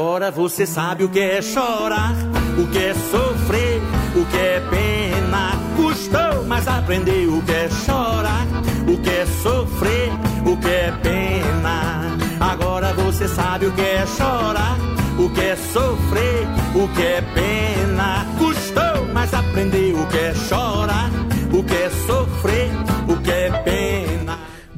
Agora você sabe o que é chorar, o que é sofrer, o que é pena. Custou, mas aprendeu o que é chorar, o que é sofrer, o que é pena. Agora você sabe o que é chorar, o que é sofrer, o que é pena. Custou, mas aprendeu o que é chorar, o que é sofrer,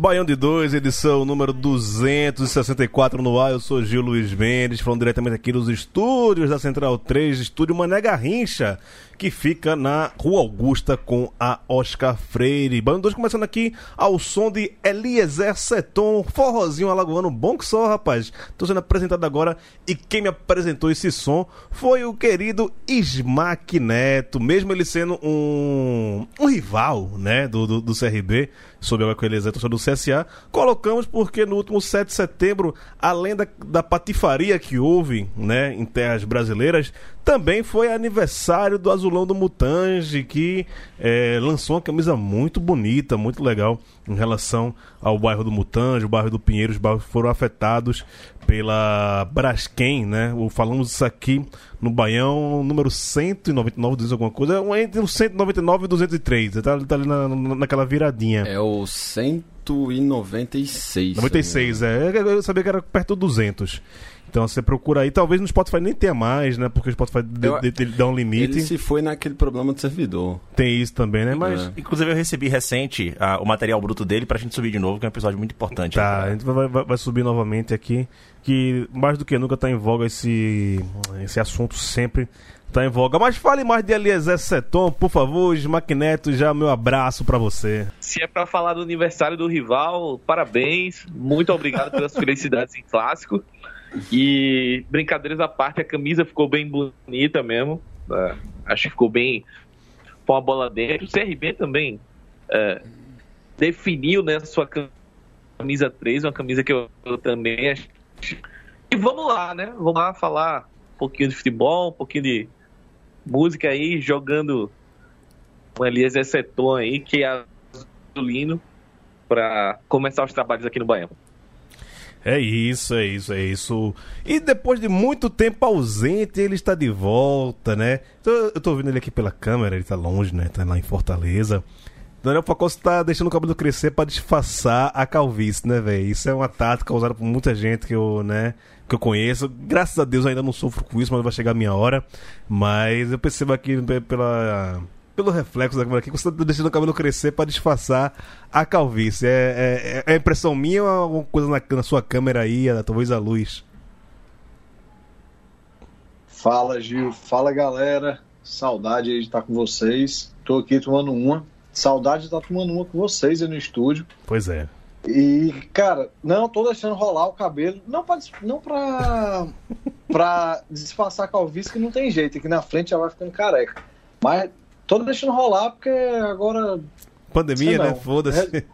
Baião de 2, edição número 264 no ar. Eu sou Gil Luiz Mendes, falando diretamente aqui dos estúdios da Central 3, estúdio Mané Garrincha, que fica na Rua Augusta com a Oscar Freire. Baião de 2 começando aqui ao som de Eliezer Seton, forrozinho alagoano, bom que só, rapaz. Tô sendo apresentado agora e quem me apresentou esse som foi o querido Smack Neto, mesmo ele sendo um, um rival, né, do, do, do CRB, o Eliezer torcedor do CSA, colocamos porque no último 7 de setembro, além da, da patifaria que houve, né, em terras brasileiras, também foi aniversário do Azulão do Mutange, que eh, lançou uma camisa muito bonita, muito legal em relação ao bairro do Mutange, o bairro do Pinheiro, os bairros foram afetados pela Braskem, né? Falamos isso aqui no Baião, número 199, diz alguma coisa, é entre o 199 e o 203, tá, tá ali na- naquela viradinha. É o 196. 96, é. Eu sabia que era perto do 200. Então você procura aí. Talvez no Spotify nem tenha mais, né? Porque o Spotify de- Eu- de- de- dá um limite. Ele se foi naquele problema do servidor. Tem isso também, né? Mas. É. Inclusive, eu recebi recente ah, o material bruto dele pra gente subir de novo, que é um episódio muito importante. Tá, a gente vai, vai- vai subir novamente aqui. Que mais do que nunca tá em voga esse, esse assunto sempre. Tá em voga. Mas fale mais de Eliezer Seton, por favor, Smackneto, já meu abraço pra você. Se é pra falar do aniversário do rival, parabéns. Muito obrigado pelas felicidades em clássico. E brincadeiras à parte, a camisa ficou bem bonita mesmo. É, acho que ficou bem com a bola dentro. O CRB também é, definiu né, sua camisa 3, uma camisa que eu, eu também acho. E vamos lá, né? Vamos lá falar um pouquinho de futebol, um pouquinho de música aí, jogando o Eliezer Seton aí, que é azulino, para começar os trabalhos aqui no Baião. É isso, é isso, é isso. E depois de muito tempo ausente, ele está de volta, né? Então, eu tô vendo ele aqui pela câmera, ele tá longe, né? Tá lá em Fortaleza. Daniel Pacosta tá deixando o cabelo crescer pra disfarçar a calvície, né, velho? Isso é uma tática usada por muita gente que eu, né, que eu conheço. Graças a Deus eu ainda não sofro com isso, mas vai chegar a minha hora. Mas eu percebo aqui pe- pela pelo reflexo da câmera aqui que você tá deixando o cabelo crescer pra disfarçar a calvície. É, é, é impressão minha ou é alguma coisa na, na sua câmera aí, talvez a luz? Fala, Gil. Fala, galera. Saudade aí de estar com vocês. Tô aqui tomando uma. Saudade de estar tomando uma com vocês aí no estúdio. Pois é. E, cara, não tô deixando rolar o cabelo. Não pra, não pra, pra disfarçar a calvície, que não tem jeito. Aqui na frente já vai ficando careca. Mas tô deixando rolar porque agora Pandemia, né? Foda-se.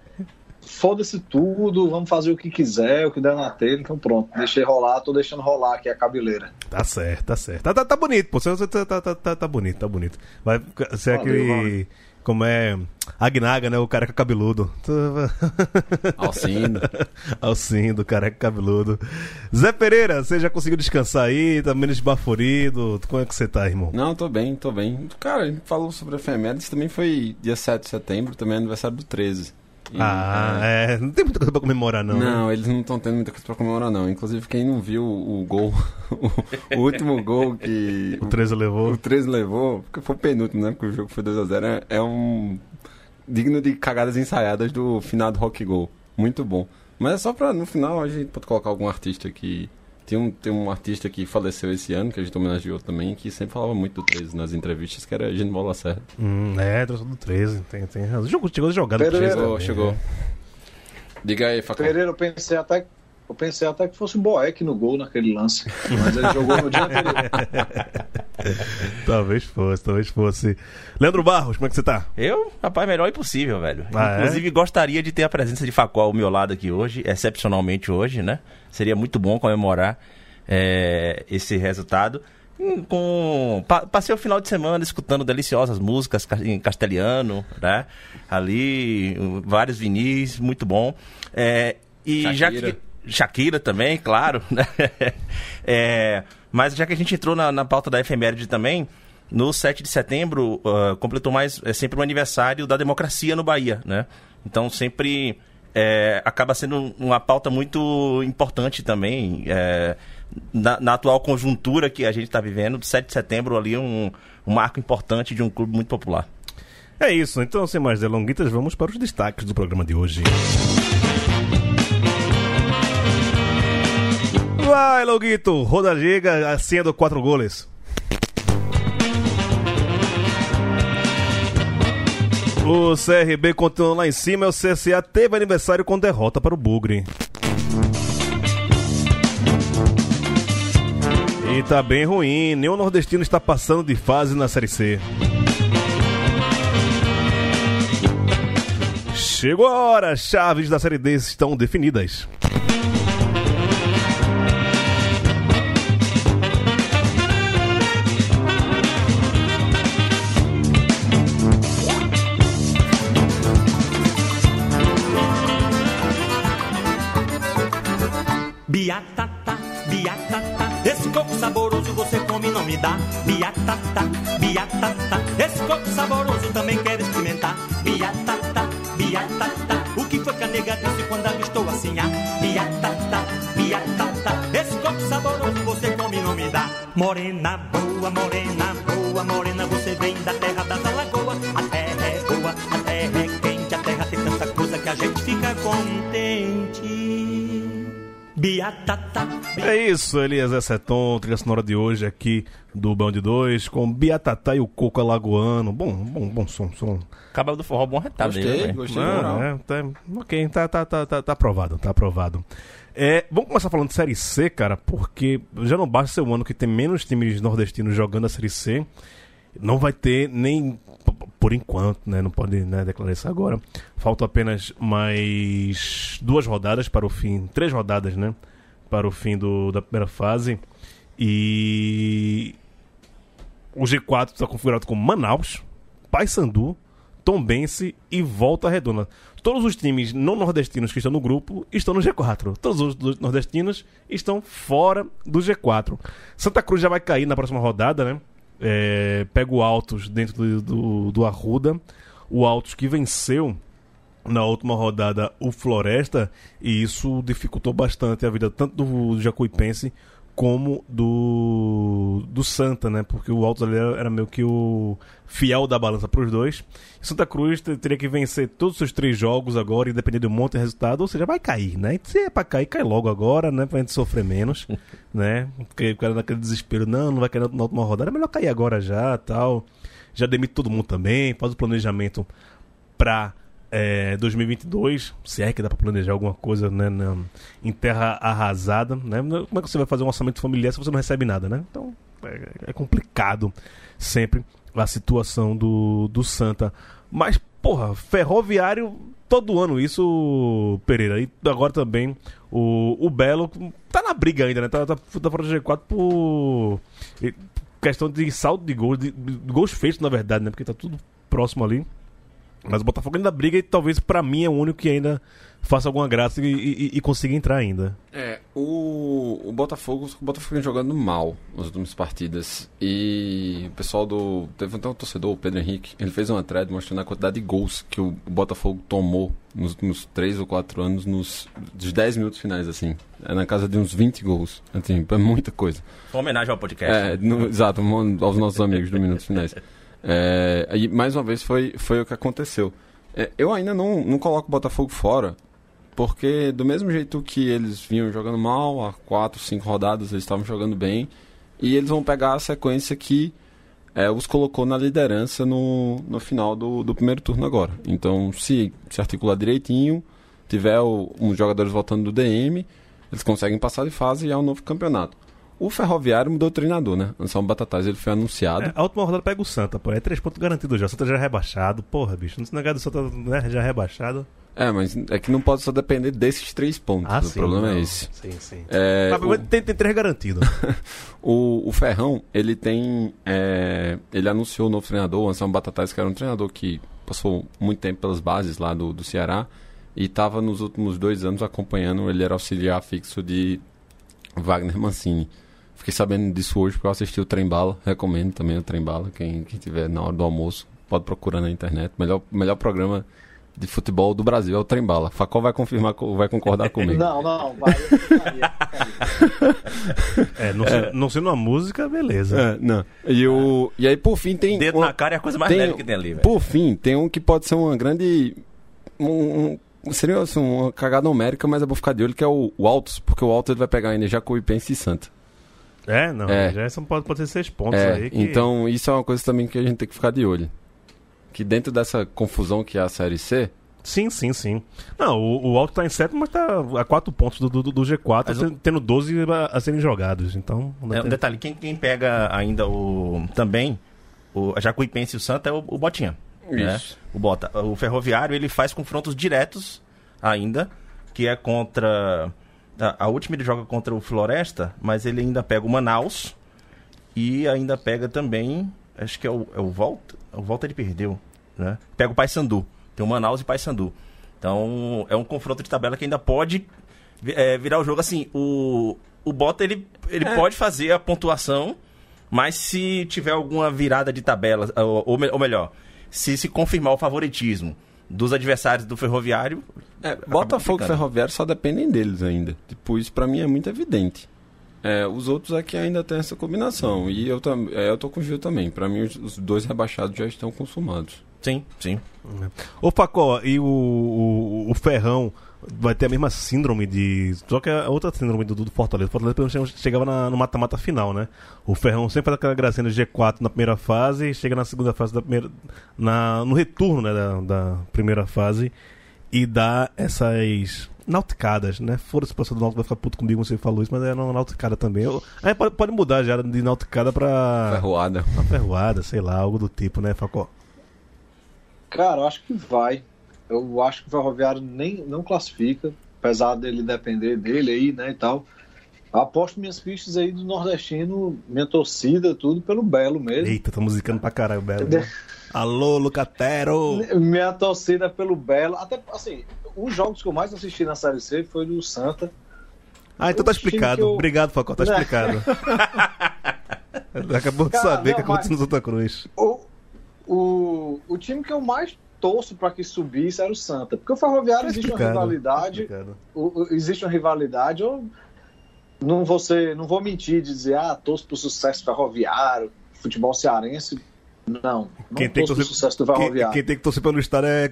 foda-se tudo. Vamos fazer o que quiser, o que der na telha. Então pronto, deixei rolar. Tô deixando rolar aqui a cabeleira. Tá certo, tá certo. Tá, tá, tá bonito, pô. Você tá, tá, tá, tá, bonito, tá bonito. Vai ser Valeu, aquele. Como é. Agnaga, né? O careca cabeludo. Alcindo. Alcindo, careca cabeludo. Zé Pereira, você já conseguiu descansar aí? Tá menos baforido? Como é que você tá, irmão? Não, tô bem, tô bem. Cara, a gente falou sobre a efemérides, também foi dia 7 de setembro, também é aniversário do 13. E, Ah, é. Não tem muita coisa pra comemorar, não. Não, né? eles não estão tendo muita coisa pra comemorar, não. Inclusive, quem não viu o gol, o, o último gol que O 13 levou. o 13 levou, porque foi o penúltimo, né? Porque o jogo foi 2x0, é, é um digno de cagadas ensaiadas do finado Rock Gol. Muito bom. Mas é só pra, no final, a gente pode colocar algum artista que... Tem um, tem um artista que faleceu esse ano, que a gente homenageou também, que sempre falava muito do 13 nas entrevistas, que era Genival Lacerda. Hum, é, trouxe do 13, tem, tem razão. Jogou, chegou jogando Pereira. 13 Chegou, também, chegou. Diga aí, Facão. Pereira, eu pensei até, eu pensei até que fosse o Boeck no gol naquele lance. Mas ele jogou no dia anterior. Talvez fosse, talvez fosse. Leandro Barros, como é que você tá? Eu, rapaz, melhor impossível, velho. Ah, é? Inclusive, gostaria de ter a presença de Facó ao meu lado aqui hoje, excepcionalmente hoje, né? Seria muito bom comemorar é, esse resultado. Hum, Com... pa- Passei o final de semana escutando deliciosas músicas ca- em castelhano, né? Ali, vários vinis, muito bom. É, e já Shakira. que. Shakira também, claro. né? É, mas já que a gente entrou na, na pauta da efeméride também, no 7 de setembro ah, completou mais é sempre o aniversário da democracia no Bahia, né? Então sempre é, acaba sendo uma pauta muito importante também é, na, na atual conjuntura que a gente está vivendo. 7 de setembro ali um, um marco importante de um clube muito popular. É isso, então sem mais delonguitas, vamos para os destaques do programa de hoje. Vai, Loguito, roda liga, a senha do quatro goles. O CRB continua lá em cima e o CSA teve aniversário com derrota para o Bugre. E tá bem ruim, nenhum nordestino está passando de fase na Série C. Chegou a hora, chaves da Série D estão definidas. Biatata, biatata, esse coco saboroso você come e não me dá. Biatata, biatata, esse coco saboroso também quero experimentar. Biatata, biatata, o que foi que a nega disse quando avistou assim? Ah, biatata, biatata, esse coco saboroso você come e não me dá. Morena boa, morena boa, morena, você vem da terra Biatata, É isso, Elias Seton, trilha sonora de hoje aqui do Bão de Dois, com Biatatá e o Coco Alagoano. Bom, bom, bom som, som. Acaba do forró bom retado Gostei, dele, né? gostei. Ah, é, tá, ok, tá, tá, tá, tá, tá aprovado, tá aprovado. É, vamos começar falando de Série C, cara, porque já não basta ser um ano que tem menos times nordestinos jogando a Série C. Não vai ter nem por enquanto, né? Não pode né, declarar isso agora. Faltam apenas mais duas rodadas para o fim, três rodadas, né? Para o fim do, da primeira fase. E o G4 está configurado como Manaus, Paysandu, Tombense e Volta Redonda. Todos os times não nordestinos que estão no grupo estão no G4. Todos os nordestinos estão fora do G4. Santa Cruz já vai cair na próxima rodada, né? É, pega o Altos dentro do, do, do Arruda. O Altos que venceu na última rodada o Floresta e isso dificultou bastante a vida tanto do Jacuipense como do do Santa, né? Porque o Altos ali era, era meio que o fiel da balança para os dois. Santa Cruz te- teria que vencer todos os seus três jogos agora e depender de um monte de resultado, ou seja, vai cair, né? E se é pra cair, cai logo agora, né? Pra gente sofrer menos, né? Porque o cara naquele desespero, não, não vai cair na, última rodada, é melhor cair agora já, tal. Já demite todo mundo também, faz o planejamento pra é, 2022, se é que dá pra planejar alguma coisa né, na- em terra arrasada, né? Como é que você vai fazer um orçamento familiar se você não recebe nada, né? Então é, é complicado sempre a situação do, do Santa. Mas, porra, ferroviário, todo ano isso, Pereira. E agora também o, o Belo tá na briga ainda, né? Tá, tá, tá fora do G4 por questão de saldo de gols, de, de gols feitos, na verdade, né? Porque tá tudo próximo ali. Mas o Botafogo ainda briga e talvez pra mim é o único que ainda faça alguma graça e, e, e consiga entrar ainda. É, o, o Botafogo, o Botafogo vem jogando mal nas últimas partidas. E o pessoal do. Teve até um torcedor, o Pedro Henrique, ele fez uma thread mostrando a quantidade de gols que o Botafogo tomou nos últimos 3 ou 4 anos, nos dos 10 minutos finais, assim. É na casa de uns 20 gols. Assim, é muita coisa. Uma homenagem ao podcast. É, no- exato, aos nossos amigos do Minutos Finais. É, e mais uma vez foi, foi o que aconteceu. É, eu ainda não, não coloco o Botafogo fora, Porque do mesmo jeito que eles vinham jogando mal, há quatro, cinco rodadas eles estavam jogando bem, e eles vão pegar a sequência que é, os colocou na liderança no, no final do, do primeiro turno agora. Então, se se articular direitinho, tiver o, uns jogadores voltando do DM, eles conseguem passar de fase e é um novo campeonato. O Ferroviário mudou o treinador, né? Anselmo Batatais, ele foi anunciado. É, a última rodada pega o Santa, pô. É três pontos garantidos já. O Santa já é rebaixado. Porra, bicho. Não se negar do Santa né, já é rebaixado. É, mas é que não pode só depender desses três pontos. Ah, o sim, problema não. é esse. Sim, sim. É, Mas, o- tem, tem três garantidos. O, o Ferrão, ele tem. é, ele anunciou o novo treinador, o Anselmo Batatais, que era um treinador que passou muito tempo pelas bases lá do, do Ceará e estava nos últimos dois anos acompanhando, ele era auxiliar fixo de Wagner Mancini. Fiquei sabendo disso hoje porque eu assisti o Trem Bala, recomendo também o Trem Bala, quem, quem tiver na hora do almoço, pode procurar na internet. Melhor, melhor programa de futebol do Brasil é o Trem Bala. Facol vai confirmar, co- vai concordar comigo. Não, não, vai. eu ficaria, ficaria. É, não, se- não sendo uma música, beleza. É, não. E, o, e aí, por fim, tem. Dedo uma- na cara é a coisa mais leve que tem ali, velho. Por fim, tem um que pode ser uma grande. Um, um- seria assim, uma cagada numérica, mas é bom ficar de olho, que é o, o Altos, porque o Altos ele vai pegar ainda Jacuipense e Santa. É, não. É. Já são, pode, pode ser seis pontos É, aí. Que... Então, isso é uma coisa também que a gente tem que ficar de olho. Que dentro dessa confusão que é a Série C, Sim, sim, sim. Não, o, o Alto tá em sétimo, mas tá a quatro pontos do, do, do G4, Mas tendo- tendo 12 a, a serem jogados. Então. não É, um tem- detalhe, quem, quem pega ainda o. Também, o a Jacuipense e o Santa é o, o Botinha. Né? Isso. O Bota. O Ferroviário ele faz confrontos diretos ainda, que é contra. A, a última ele joga contra o Floresta, mas ele ainda pega o Manaus e ainda pega também. Acho que é o, é o Volta. O Volta ele perdeu. Né? Pega o Paysandu. Tem o Manaus e Paysandu. Então é um confronto de tabela que ainda pode é, virar o jogo assim. O, o Bota ele, ele pode fazer a pontuação, mas se tiver alguma virada de tabela, ou, ou melhor, se se confirmar o favoritismo dos adversários do Ferroviário. É, Botafogo e. Ferroviário só dependem deles ainda. Tipo, isso pra mim é muito evidente. É, os outros aqui ainda tem essa combinação. E eu, tam, é, eu tô com o Gil também. Pra mim, os, os dois rebaixados já estão consumados. Sim, sim. Ô, Facó, e o, o, o Ferrão vai ter a mesma síndrome de. Só que é outra síndrome do, do Fortaleza. O Fortaleza pelo menos, chegava na- no mata-mata final, né? O Ferrão sempre faz aquela gracinha no G4 na primeira fase, chega na segunda fase da primeira. Na, no retorno né, da, da primeira fase e dá essas. Nauticadas, né? Foda-se, o pastor do Náutico vai ficar puto comigo você falou isso, mas é uma nauticada também. Eu- aí pode, pode mudar já de nauticada pra. Ferroada. Uma ferroada, sei lá, algo do tipo, né, Facó? Cara, eu acho que vai. Eu acho que o Ferroviário nem, não classifica, apesar dele depender dele aí, né, e tal. Eu aposto minhas fichas aí do nordestino, minha torcida, tudo pelo Belo mesmo. Eita, tô musicando pra caralho, Belo. né? Alô, Lucatero! Minha torcida é pelo Belo. Até, assim, os jogos que eu mais assisti na Série C foi do Santa. Ah, então tá explicado. eu- Obrigado, Facó, tá Né? explicado. Acabou de Cara, saber o que não, aconteceu no Santa Cruz. O, o, o time que eu mais torço para que subisse era o Santa. Porque o Ferroviário Tá existe uma rivalidade. tá o- o- existe uma rivalidade. Eu não vou, ser, não vou mentir dizer, ah, torço pro sucesso ferroviário, futebol cearense. Não, não Quem tem, que torcer, sucesso do quem, Ferroviário. quem tem que torcer pelo estado é, é,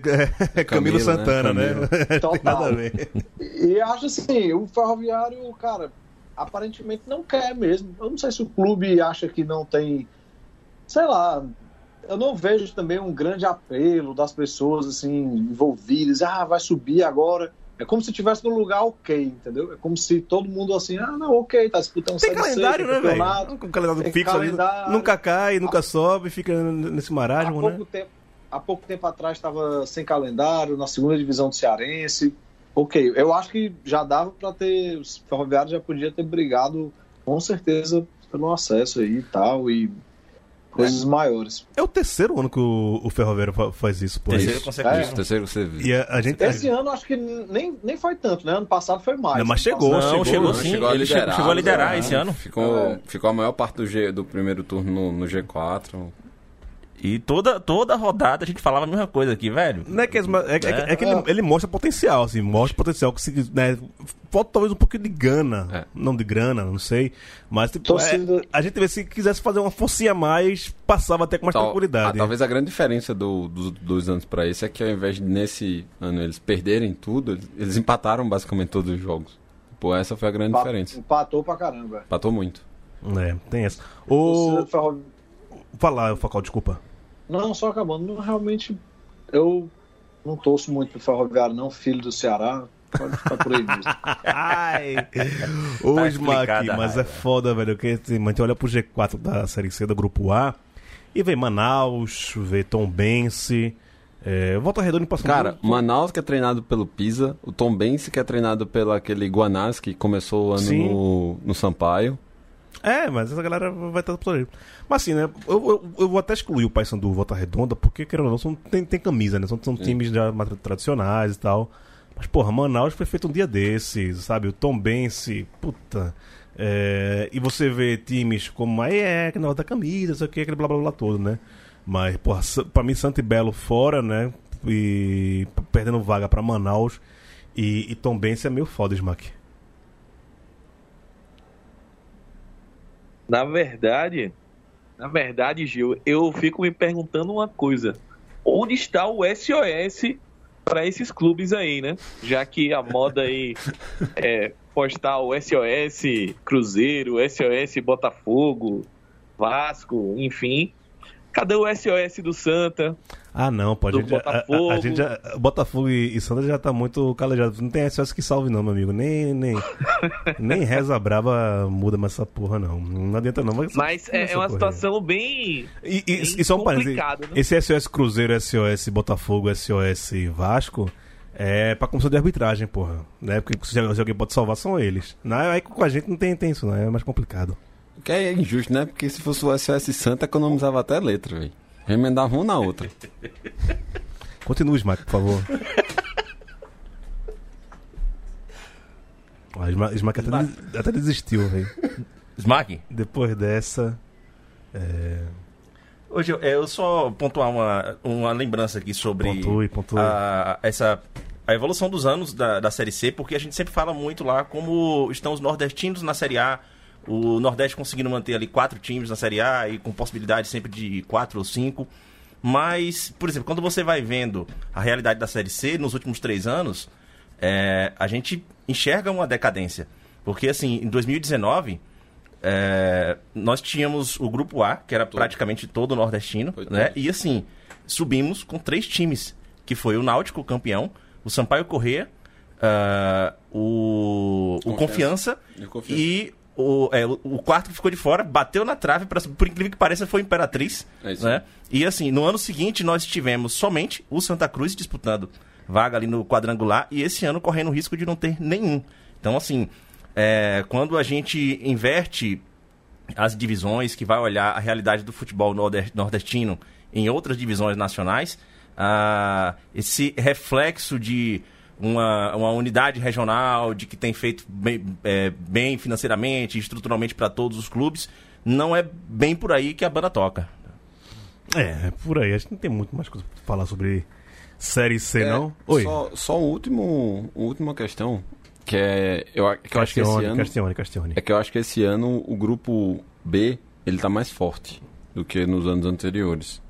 é Camilo Camilo, né? Santana, né? Camilo. tem Total. nada a ver. E acho assim, o Ferroviário, cara, aparentemente não quer mesmo. Eu não sei se o clube acha que não tem, sei lá, eu não vejo também um grande apelo das pessoas assim envolvidas, ah, vai subir agora. É como se estivesse num lugar ok, entendeu? É como se todo mundo assim, ah, não, ok, tá disputando Tem calendário, né, velho? Com calendário tem fixo ali. calendário. Nunca cai, nunca sobe, fica nesse Há marasmo, né? pouco, tempo, há pouco tempo atrás estava sem calendário, na segunda divisão do Cearense. Ok, eu acho que já dava para ter. Os ferroviários já podia ter brigado com certeza pelo acesso aí e tal, e coisas maiores. É o terceiro ano que o, o Ferroviário fa- faz isso, pô. Terceiro Isso. consecutivo. Isso, terceiro você viu. E a, a gente. Esse ano acho que nem, nem foi tanto, né? Ano passado foi mais. Não, mas chegou, Não, chegou sim. Chegou a ele chegou, liderar, chegou a liderar né? esse ano. Ficou, É. ficou a maior parte do, G, do primeiro turno no, no G4. E toda, toda rodada a gente falava a mesma coisa aqui, velho. Não é que, é, é que- é que É. ele, ele mostra potencial, assim, mostra potencial. Que se, né, falta talvez um pouquinho de grana. É. Não de grana, não sei. Mas tipo, Torcida- é, a gente vê se quisesse fazer uma forcinha a mais, passava até com mais Tal- tranquilidade. ah, talvez a grande diferença do- dos dois anos pra esse é que ao invés de nesse ano eles perderem tudo, eles, eles empataram basicamente todos os jogos. Pô, essa foi a grande Empa- diferença. Empatou pra caramba. Empatou muito. É, tem essa. Torcida O... Falar, Focal, desculpa. Não, só acabando. Não, realmente, eu não torço muito pro Ferroviário, não, filho do Ceará. Pode ficar por aí mesmo. Ai, o Tá Smack, mas é foda, velho. Que assim, a gente olha pro G4 da Série C do Grupo A e vê Manaus, vê Tom Bense, é, Volta Redonda e Passo Cara, Manaus que é treinado pelo Pisa, o Tom Bense que é treinado pelo aquele Guanás que começou o ano no, no Sampaio. É, mas essa galera vai estar por aí. Mas assim, né? Eu, eu, eu vou até excluir o Paysandu Volta Redonda, porque, querendo ou não, são, tem, tem camisa, né? São, são times já mais tradicionais e tal. Mas, porra, Manaus foi feito um dia desses, sabe? O Tom Bense, puta. É, e você vê times como aí é, que não da camisa, sei o que, aquele blá blá blá todo, né? Mas, porra, pra mim, Santo e Belo fora, né? E perdendo vaga pra Manaus. E, e Tom Bense é meio foda, Smack. Na verdade, na verdade, Gil, eu fico me perguntando uma coisa. Onde está o SOS para esses clubes aí, né? Já que a moda aí é postar o SOS Cruzeiro, SOS Botafogo, Vasco, enfim. Cadê o SOS do Santa? Ah, não, pode. Do A, a- a- gente já, Botafogo e, e Santa já tá muito calejado. Não tem SOS que salve, não, meu amigo. Nem, nem, nem reza brava muda mais essa porra, não. Não adianta, não. Mas, Mas é, é uma porra situação bem. E, e, bem e só um parênteses. complicada, né? Esse SOS Cruzeiro, SOS Botafogo, SOS Vasco é pra comissão de arbitragem, porra. Né? Porque se, se alguém pode salvar, são eles. Não, aí com a gente não tem, tem isso, não. É mais complicado. Que é injusto, né? Porque se fosse o SOS Santa, economizava até letra, velho. Remendava uma na outra. Continue, Smack, por favor. Ah, Smack, Smack até, des- até desistiu, velho. Smack, Depois dessa. É... hoje eu, eu só pontuar uma, uma lembrança aqui sobre Pontue, pontue. A, essa, a evolução dos anos da, da Série C, porque a gente sempre fala muito lá como estão os nordestinos na Série A, o Nordeste conseguindo manter ali quatro times na Série A e com possibilidade sempre de quatro ou cinco. Mas, por exemplo, quando você vai vendo a realidade da Série C nos últimos três anos, é, a gente enxerga uma decadência. Porque, assim, em 2019, é, nós tínhamos o Grupo A, que era praticamente todo nordestino, Foi né? todo. E, assim, subimos com três times, que foi o Náutico, campeão, o Sampaio Corrêa, ah, o, o Confiança. E Confiança. e o, é, o, quarto que ficou de fora, bateu na trave, pra, por incrível que pareça, foi Imperatriz. É né? E assim, no ano seguinte nós tivemos somente o Santa Cruz disputando vaga ali no quadrangular e esse ano correndo o risco de não ter nenhum. Então, assim, é, quando a gente inverte as divisões, que vai olhar a realidade do futebol norde- nordestino em outras divisões nacionais, ah, esse reflexo de uma, uma unidade regional, de que tem feito bem, é, bem financeiramente, estruturalmente para todos os clubes, não é bem por aí que a banda toca. É, é por aí. Acho que não tem muito mais coisa pra falar sobre Série C, É, não? Oi. Só, só um último, uma última questão, que é. Eu, a- que eu acho que esse Castione, ano. Castione, Castione. É que eu acho que esse ano o grupo B ele tá mais forte do que nos anos anteriores.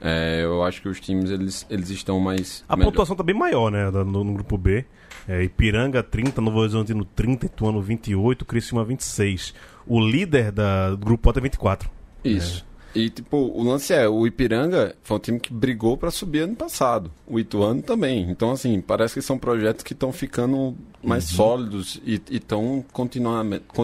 É, eu acho que os times eles, eles estão mais. A melhor- pontuação tá bem maior, né? No, no grupo B. É, Ipiranga 30, Novo Horizontino 30, Ituano 28, Criciúma 26. O líder da, do grupo A é 24. Isso. E, tipo, o lance é, o Ipiranga foi um time que brigou pra subir ano passado. O Ituano também. Então, assim, parece que são projetos que estão ficando mais Uhum. sólidos e estão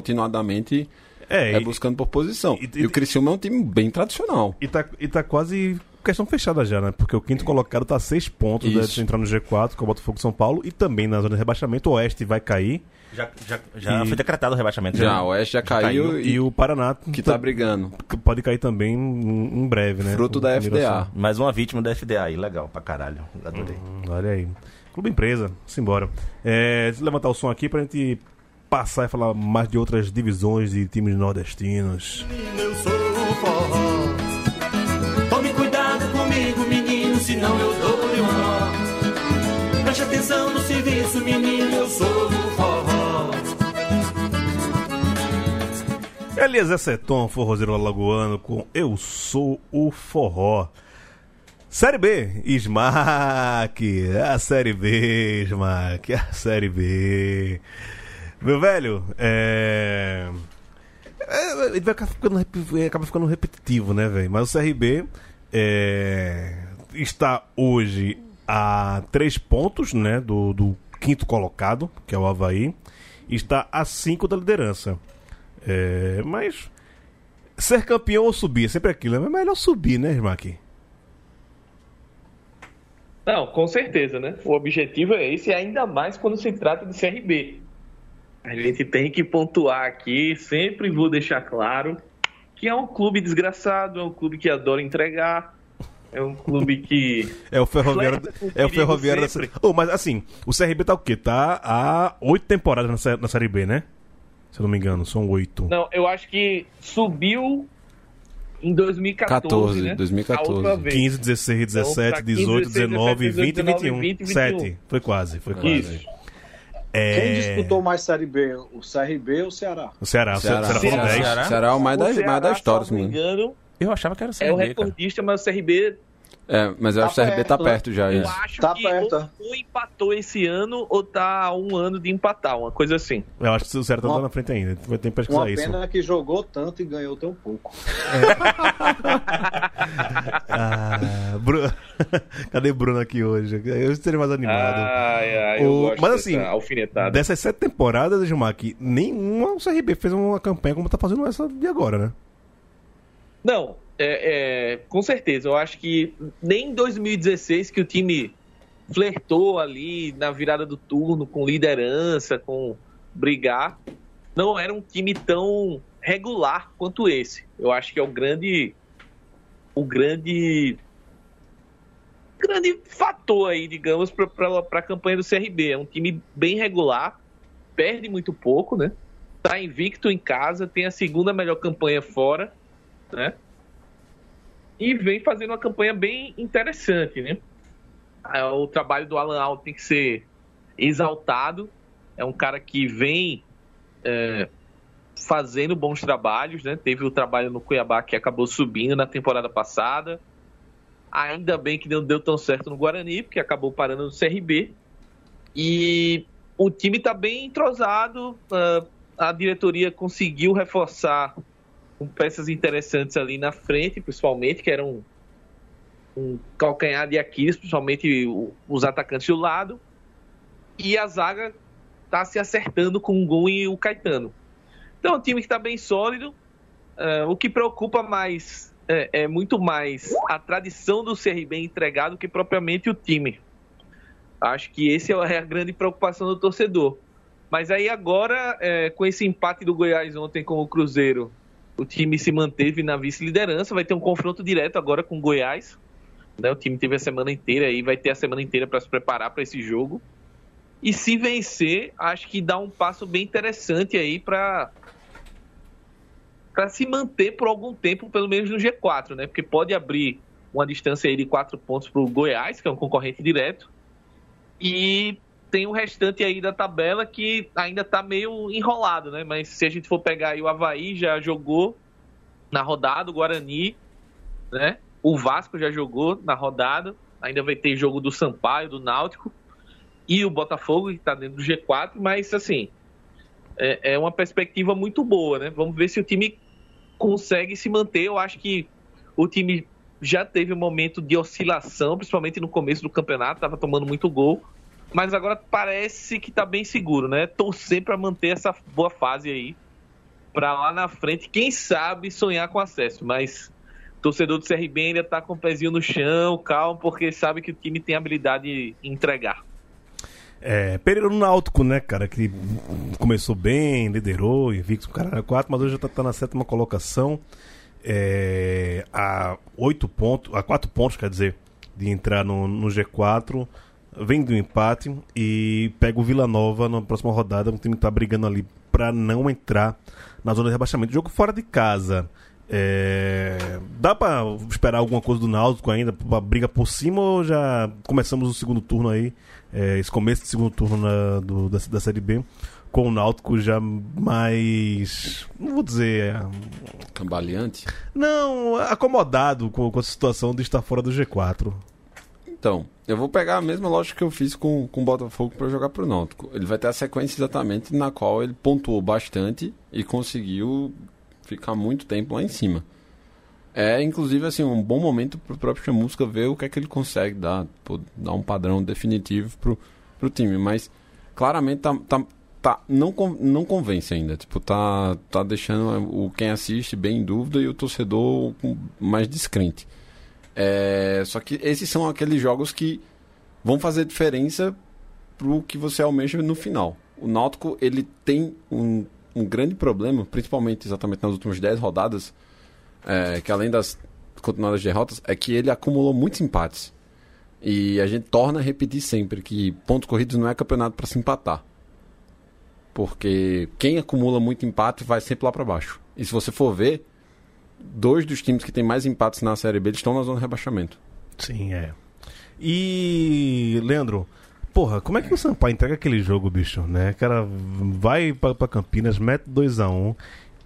continuadamente É, é, e, buscando por posição. e- E, e- o Criciúma é um time bem tradicional. e, tá, e tá quase questão fechada já, né? Porque o quinto colocado tá a 6 pontos né, de entrar no G4, com o Botafogo São Paulo. E também na zona de rebaixamento, o Oeste vai cair. Já, já, já E- foi decretado o rebaixamento. Já, né? o Oeste já caiu, caiu, e, E o Paraná que tá brigando. pode cair também em, em breve, né? Fruto Com- da FDA. Mais uma vítima da FDA aí, legal pra caralho. Adorei. Hum, Olha aí. Clube Empresa, simbora. É, deixa eu levantar o som aqui pra gente passar e falar mais de outras divisões e times nordestinos. Eu sou o forró. Senão eu dou-lhe um nó. Preste atenção no serviço, menino, eu sou o forró. Eliezer Seton, forrozeiro alagoano, com Eu Sou o Forró. Série B, Smack, a Série B, Smack, a Série B. Meu velho, é... é ele vai ficando, acaba ficando repetitivo, né, velho? Mas o CRB é, está hoje a três pontos, né, do, do quinto colocado, que é o Havaí, está a cinco da liderança. É, mas ser campeão ou subir é sempre aquilo. É melhor subir, né, Smack? Não, com certeza, né? O objetivo é esse, ainda mais quando se trata de CRB. A gente tem que pontuar aqui, sempre vou deixar claro, que é um clube desgraçado, é um clube que adora entregar, é um clube que. É o Ferroviário, é o Ferroviário da. Série oh, Mas assim, o CRB tá o quê? Tá há oito temporadas na, sé- na Série B, né? Se eu não me engano, são oito. Não, eu acho que subiu em 2014, 14, né? 2014. A última vez. 15, 16, 17, tá 15, 18, 16, 19, 20 e 19, 21. 20 e 21. 7. Foi quase, foi quase. Isso. É... Quem disputou mais Série B? O CRB ou o Ceará? O Ceará, o Ceará, Ceará. foram Ceará. 10. Ceará? Será o mais da, O Ceará, mais da história, se não me engano, Eu achava que era é o Série B, cara. recordista, mas o CRB É, mas eu Tá acho que o CRB tá perto, né? perto já. Eu isso. acho Tá que perto, ou, ou empatou esse ano ou tá a um ano de empatar, uma coisa assim. Eu acho que o Ceará tá Uma- na frente ainda. Vai ter que pesquisar Uma isso. pena que jogou tanto e ganhou tão pouco. Ah, Bru... Cadê Bruno aqui hoje? Eu seria mais animado. Ai, ai, eu O- gosto mas assim, alfinetada. Dessas sete temporadas, Gilmar, que nenhuma o CRB fez uma campanha como tá fazendo essa de agora, né? Não, é, é, com certeza. Eu acho que nem em 2016 que o time flertou ali na virada do turno com liderança, com brigar, não era um time tão regular quanto esse. Eu acho que é o grande o grande grande fator aí, digamos, para a campanha do CRB. É um time bem regular, perde muito pouco, né? Tá invicto em casa, tem a segunda melhor campanha fora né? E vem fazendo uma campanha bem interessante, né? Ah, O trabalho do Alan Al tem que ser exaltado. É um cara que vem é, fazendo bons trabalhos, né? Teve o trabalho no Cuiabá que acabou subindo na temporada passada. Ainda bem que não deu tão certo no Guarani, porque acabou parando no CRB. E o time está bem entrosado. ah, a diretoria conseguiu reforçar com peças interessantes ali na frente, principalmente, que eram um calcanhar de Aquiles, principalmente os atacantes do lado. E a zaga tá se acertando com o Gun e o Caetano. Então é um time que está bem sólido. É, o que preocupa mais é, é muito mais a tradição do CRB entregar do que propriamente o time. Acho que esse é a grande preocupação do torcedor. Mas aí agora, é, com esse empate do Goiás ontem com o Cruzeiro, o time se manteve na vice-liderança, vai ter um confronto direto agora com o Goiás. né? O time teve a semana inteira e vai ter a semana inteira para se preparar para esse jogo. E se vencer, acho que dá um passo bem interessante aí para para se manter por algum tempo, pelo menos no G4, né? Porque pode abrir uma distância aí de quatro pontos para o Goiás, que é um concorrente direto, e tem o restante aí da tabela que ainda está meio enrolado, né? Mas se a gente for pegar aí o Havaí já jogou na rodada, o Guarani, né? O Vasco já jogou na rodada, ainda vai ter jogo do Sampaio, do Náutico e o Botafogo que está dentro do G4, mas assim é, é uma perspectiva muito boa, né? Vamos ver se o time consegue se manter. Eu acho que o time já teve um momento de oscilação, principalmente no começo do campeonato, estava tomando muito gol, mas agora parece que está bem seguro, né? Torcer para manter essa boa fase aí, para lá na frente, quem sabe sonhar com acesso, mas torcedor do CRB ainda está com o pezinho no chão, calmo, porque sabe que o time tem habilidade de entregar. É, Pereira no Náutico, né, cara, que começou bem, liderou, invicto, cara, 4, mas hoje já tá, tá na sétima colocação, é, a oito pontos, a quatro pontos, quer dizer, de entrar no, no G4, vem do empate e pega o Vila Nova na próxima rodada, um time que tá brigando ali pra não entrar na zona de rebaixamento. Jogo fora de casa. É, dá pra esperar alguma coisa do Náutico ainda, pra briga por cima ou já começamos o segundo turno aí, é, esse começo do segundo turno na- do- da, da Série B, com o Náutico já mais, não vou dizer, é, Cambaleante. não, acomodado com, com a situação de estar fora do G4. Então, eu vou pegar a mesma lógica que eu fiz com, com o Botafogo para jogar pro Náutico. Ele vai ter a sequência exatamente na qual ele pontuou bastante e conseguiu ficar muito tempo lá em cima. É, inclusive, assim, um bom momento pro próprio Chamusca ver o que é que ele consegue dar, pô, dar um padrão definitivo pro, pro time. Mas, claramente, tá, tá, tá, não, não convence ainda. Tipo, tá, tá deixando o quem assiste bem em dúvida e o torcedor mais descrente. É, só que esses são aqueles jogos que vão fazer diferença pro que você almeja no final. O Náutico, ele tem um, um grande problema, principalmente exatamente nas últimas 10 rodadas, é, que além das continuadas derrotas, é que ele acumulou muitos empates. E a gente torna a repetir sempre que pontos corridos não é campeonato para se empatar. Porque quem acumula muito empate vai sempre lá para baixo. E se você for ver, dois dos times que tem mais empates na Série B estão na zona de rebaixamento. Sim, é. E, Leandro, porra, como é que o Sampaio entrega aquele jogo, bicho, né? O cara vai pra, Campinas, mete 2x1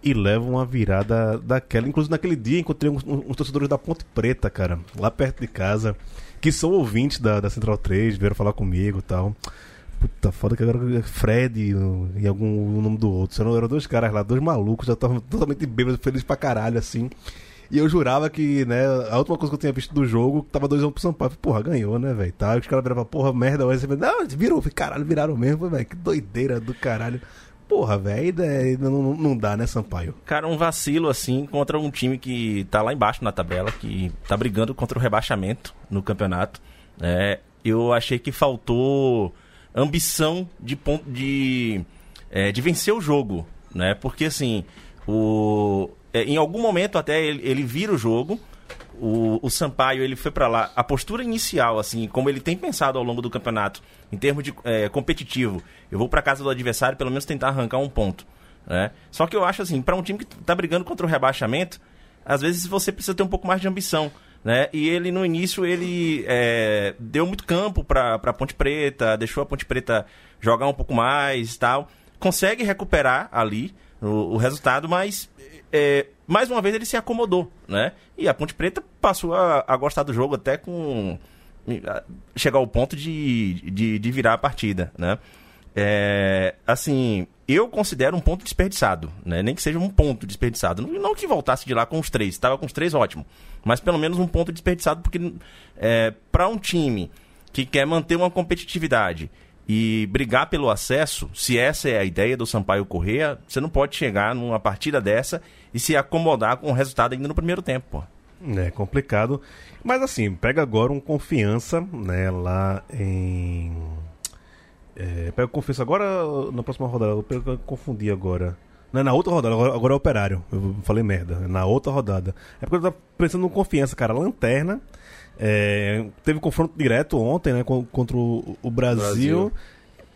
e leva uma virada daquela. Inclusive, naquele dia, encontrei uns, uns torcedores da Ponte Preta, cara, lá perto de casa, que são ouvintes da, da Central 3, vieram falar comigo e tal. Puta, foda que agora é Fred e algum o nome do outro. Eram, eram dois caras lá, dois malucos, já estavam totalmente bêbados, felizes pra caralho, assim. E eu jurava que, né, a última coisa que eu tinha visto do jogo, tava 2x1 pro Sampaio. Porra, ganhou, né, velho? Tá, os caras viravam, porra, merda, você não, virou, caralho, viraram mesmo, velho. Que doideira do caralho. Porra, velho, não, não, não dá, né, Sampaio? Cara, um vacilo assim contra um time que tá lá embaixo na tabela, que tá brigando contra o rebaixamento no campeonato. É, eu achei que faltou ambição de ponto de, é, de vencer o jogo, né? Porque assim, o, é, em algum momento até ele, ele vira o jogo. O, o Sampaio ele foi pra lá. A postura inicial, assim, como ele tem pensado ao longo do campeonato, em termos de é, competitivo, eu vou pra casa do adversário pelo menos tentar arrancar um ponto. Né? Só que eu acho assim, para um time que tá brigando contra o rebaixamento, às vezes você precisa ter um pouco mais de ambição. Né? E ele no início ele é, deu muito campo para para Ponte Preta, deixou a Ponte Preta jogar um pouco mais, tal. Consegue recuperar ali o, o resultado, mas é, mais uma vez ele se acomodou, né? E a Ponte Preta passou a, a gostar do jogo até com chegar ao ponto de, de, de virar a partida, né? É, assim, eu considero um ponto desperdiçado, né? Nem que seja um ponto desperdiçado. Não, não que voltasse de lá com os três, estava com os três ótimo. Mas pelo menos um ponto desperdiçado, porque é, para um time que quer manter uma competitividade e brigar pelo acesso, se essa é a ideia do Sampaio Correia, você não pode chegar numa partida dessa e se acomodar com o resultado ainda no primeiro tempo. É complicado. Mas assim, pega agora um confiança, né, lá em. É, pega confiança agora na próxima rodada. Eu pego- eu confundi agora. Não, é na outra rodada, agora, agora é operário. Eu falei merda. é Na outra rodada. É porque eu tava pensando no confiança, cara. Lanterna. é, teve confronto direto ontem, né? con- Contra o, o Brasil. Brasil.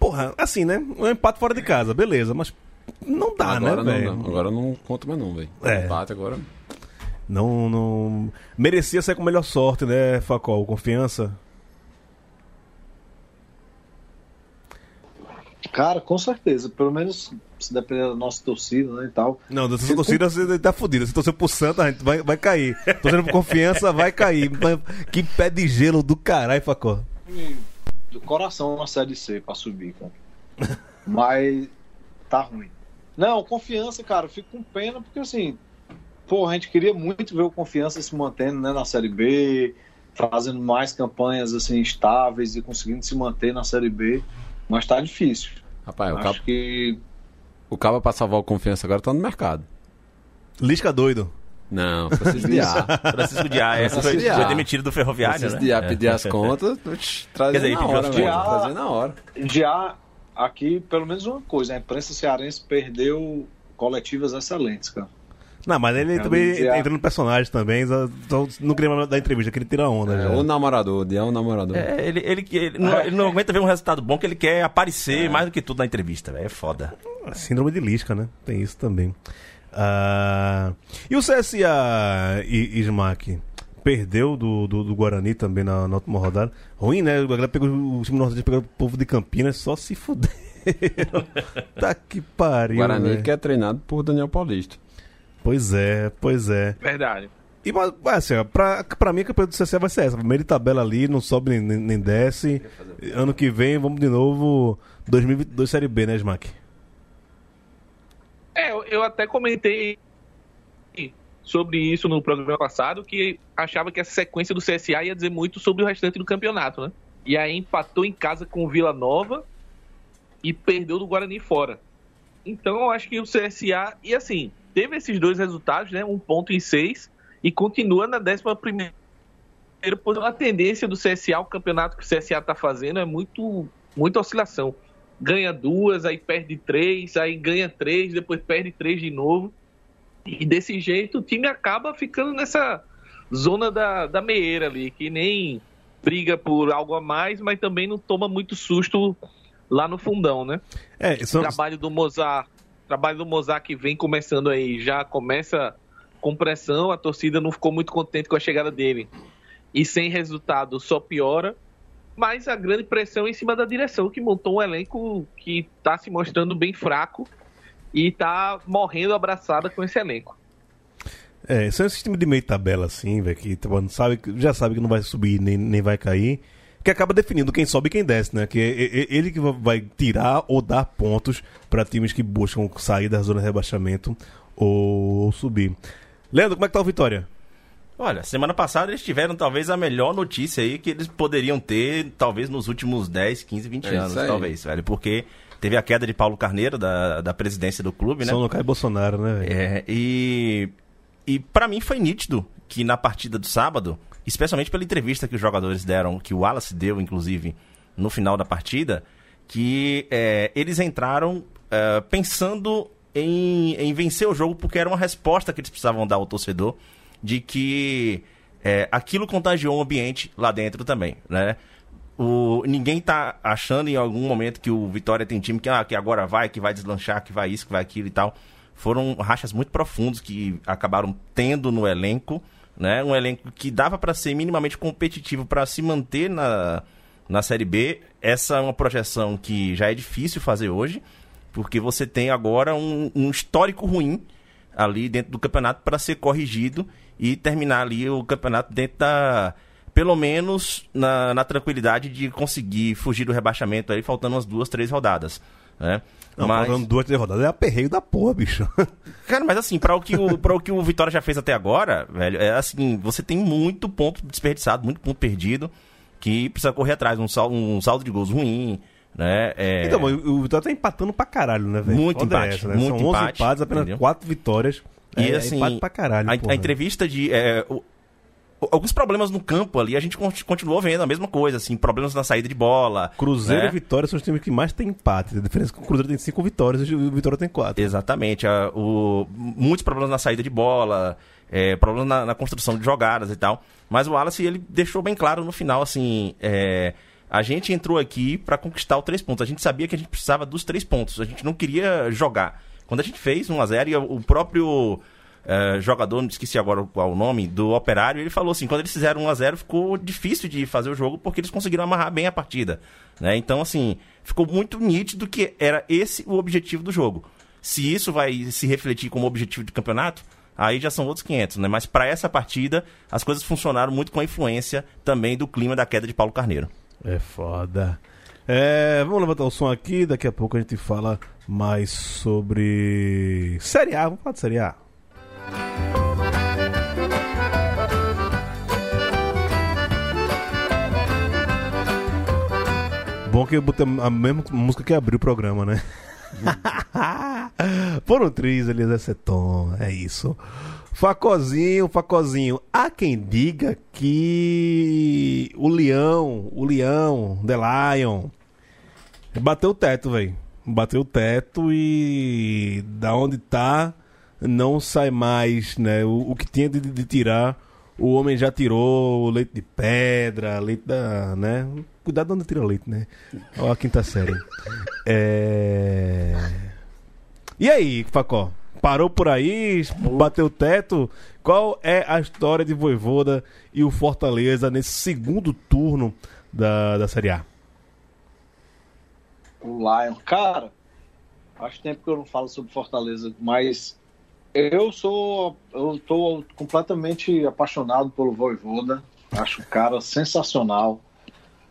Porra, assim, né? Um empate fora de casa, beleza, mas não dá, agora né, não, velho? Agora não conta mais não, velho. É. Empate agora. Não, não. Merecia ser com melhor sorte, né, Facol? Confiança? Cara, com certeza. Pelo menos se depender da nossa torcida né, e tal. Não, da sua torcida você tá fudido. Se torcer pro Santa, a gente vai, vai cair. Torcendo por confiança, vai cair. Que pé de gelo do caralho, Facol. do coração na Série C pra subir, cara. Mas tá ruim. Não, confiança, cara, fico com pena porque assim, pô, a gente queria muito ver o confiança se mantendo né, na Série B, fazendo mais campanhas assim estáveis e conseguindo se manter na Série B, mas tá difícil. Rapaz, o Acho Cabo, que o Cabo pra salvar o confiança agora tá no mercado. Lisca doido. Não, Francisco Diá. Francisco Diá, essa foi, Francisco Diá. foi demitido do Ferroviário, Francisco né? Diá É. pedir as contas, trazer Quer dizer, na pediu hora, contas. Trazer na hora. já aqui, pelo menos uma coisa, a imprensa cearense perdeu coletivas excelentes, cara. Não, mas ele Cara, também já- entra no personagem também. só- não queria mais dar entrevista, que ele tira onda. É, já. o namorador, o é o namorador. É, ele, ele, ele, não, ele não aguenta ver um resultado bom, que ele quer aparecer mais do que tudo na entrevista, velho. É foda. Síndrome de Lisca, né? Tem isso também. Ah, e o CSA e Smack? Perdeu do, do, do Guarani também na, na última rodada. Ruim, né? A galera pegou o time Nordeste pegou o povo de Campinas, só se fuderam. tá que pariu. Guarani velho. que é treinado por Daniel Paulista. Pois é, pois é. Verdade. E mas, assim, ó, pra, pra mim a campanha do CSA vai ser essa. Primeira tabela ali, não sobe nem, nem- nem desce. Ano que vem, vamos de novo. 2022 Série B, né, Smack? É, eu, eu até comentei sobre isso no programa passado, que achava que essa sequência do CSA ia dizer muito sobre o restante do campeonato, né? E aí empatou em casa com o Vila Nova e perdeu do Guarani fora. Então eu acho que o CSA, e assim, teve esses dois resultados, né? Um ponto em seis, e continua na décima primeira posição. A tendência do CSA, o campeonato que o CSA tá fazendo, é muito, muita oscilação. Ganha duas, aí perde três, aí ganha três, depois perde três de novo. E desse jeito o time acaba ficando nessa zona da, da meieira ali, que nem briga por algo a mais, mas também não toma muito susto lá no fundão, né? É, são, trabalho do Mozart, trabalho do Mozart vem começando aí, já começa com pressão, a torcida não ficou muito contente com a chegada dele. E sem resultado só piora, mas a grande pressão é em cima da direção, que montou um elenco que está se mostrando bem fraco e está morrendo abraçada com esse elenco. é, são esses times de meio tabela, assim, velho, que tipo, sabe, já sabe que não vai subir nem, nem vai cair. Que acaba definindo quem sobe e quem desce, né? Que é, ele que vai tirar ou dar pontos para times que buscam sair da zona de rebaixamento ou subir. Leandro, como é que tá o Vitória? Olha, semana passada eles tiveram talvez a melhor notícia aí que eles poderiam ter, talvez nos últimos 10, 15, 20 É anos, talvez, velho. Porque teve a queda de Paulo Carneiro da, da presidência do clube, né? Só não cai Bolsonaro, né, velho? É, e e para mim foi nítido que na partida do sábado, especialmente pela entrevista que os jogadores deram, que o Wallace deu, inclusive, no final da partida, que é, eles entraram é, pensando em, em vencer o jogo porque era uma resposta que eles precisavam dar ao torcedor de que é, aquilo contagiou o ambiente lá dentro também, né? O, ninguém tá achando em algum momento que o Vitória tem time que, ah, que agora vai, que vai deslanchar, que vai isso, que vai aquilo e tal. Foram rachas muito profundos que acabaram tendo no elenco, né? Um elenco que dava para ser minimamente competitivo para se manter na, na Série B. Essa é uma projeção que já é difícil fazer hoje, porque você tem agora um, um histórico ruim ali dentro do campeonato para ser corrigido e terminar ali o campeonato dentro da. Pelo menos na, na tranquilidade de conseguir fugir do rebaixamento aí, faltando umas duas, três rodadas. Né? Não, Mas- faltando duas, três rodadas. É aperreio da porra, bicho. Cara, mas assim, para o, que o, pra o que o Vitória já fez até agora, velho, é assim, você tem muito ponto desperdiçado, muito ponto perdido, que precisa correr atrás, um saldo, um saldo de gols ruim, né? É, Então, o Vitória tá empatando pra caralho, né, velho? Muito Foda empate, né? muito São 11 empate, empates, apenas entendeu? 4 vitórias. E é, assim, empate pra caralho, a, a entrevista de. é, o- alguns problemas no campo ali, a gente con- continuou vendo a mesma coisa, assim, problemas na saída de bola. Cruzeiro né? e Vitória são os times que mais têm empate. A diferença é que o Cruzeiro tem 5 vitórias e o Vitória tem 4. Exatamente. a- o, muitos problemas na saída de bola, é, problemas na, na construção de jogadas e tal. Mas o Wallace, ele deixou bem claro no final, assim, é, a gente entrou aqui para conquistar os três pontos. A gente sabia que a gente precisava dos três pontos. A gente não queria jogar. Quando a gente fez 1 a 0 e o próprio é, jogador, esqueci agora o nome, do Operário, ele falou assim, quando eles fizeram 1 a 0 ficou difícil de fazer o jogo porque eles conseguiram amarrar bem a partida. Né? Então, assim, ficou muito nítido que era esse o objetivo do jogo. Se isso vai se refletir como objetivo de campeonato, aí já são outros 500, né? Mas para essa partida, as coisas funcionaram muito com a influência também do clima da queda de Paulo Carneiro. É foda. É, vamos levantar o som aqui, daqui a pouco a gente fala mais sobre Série A. Vamos falar de Série A. Bom que eu botei a mesma música que abriu o programa, né? Foram três, Eliezer Seton, é isso. Facozinho, Facozinho. Há quem diga que o Leão, o Leão, The Lion, bateu o teto, velho. Bateu o teto e da onde tá não sai mais, né? O, o que tinha de, de tirar, o homem já tirou o leite de pedra, leite da, né? Cuidado de onde tira leite, né? Olha a quinta série. É... E aí, Facó? Parou por aí, bateu o teto. Qual é a história de Voivoda e o Fortaleza nesse segundo turno da, da Série A? O Lion. Cara, faz tempo que eu não falo sobre Fortaleza, mas eu sou. Eu tô completamente apaixonado pelo Voivoda. Acho o cara sensacional.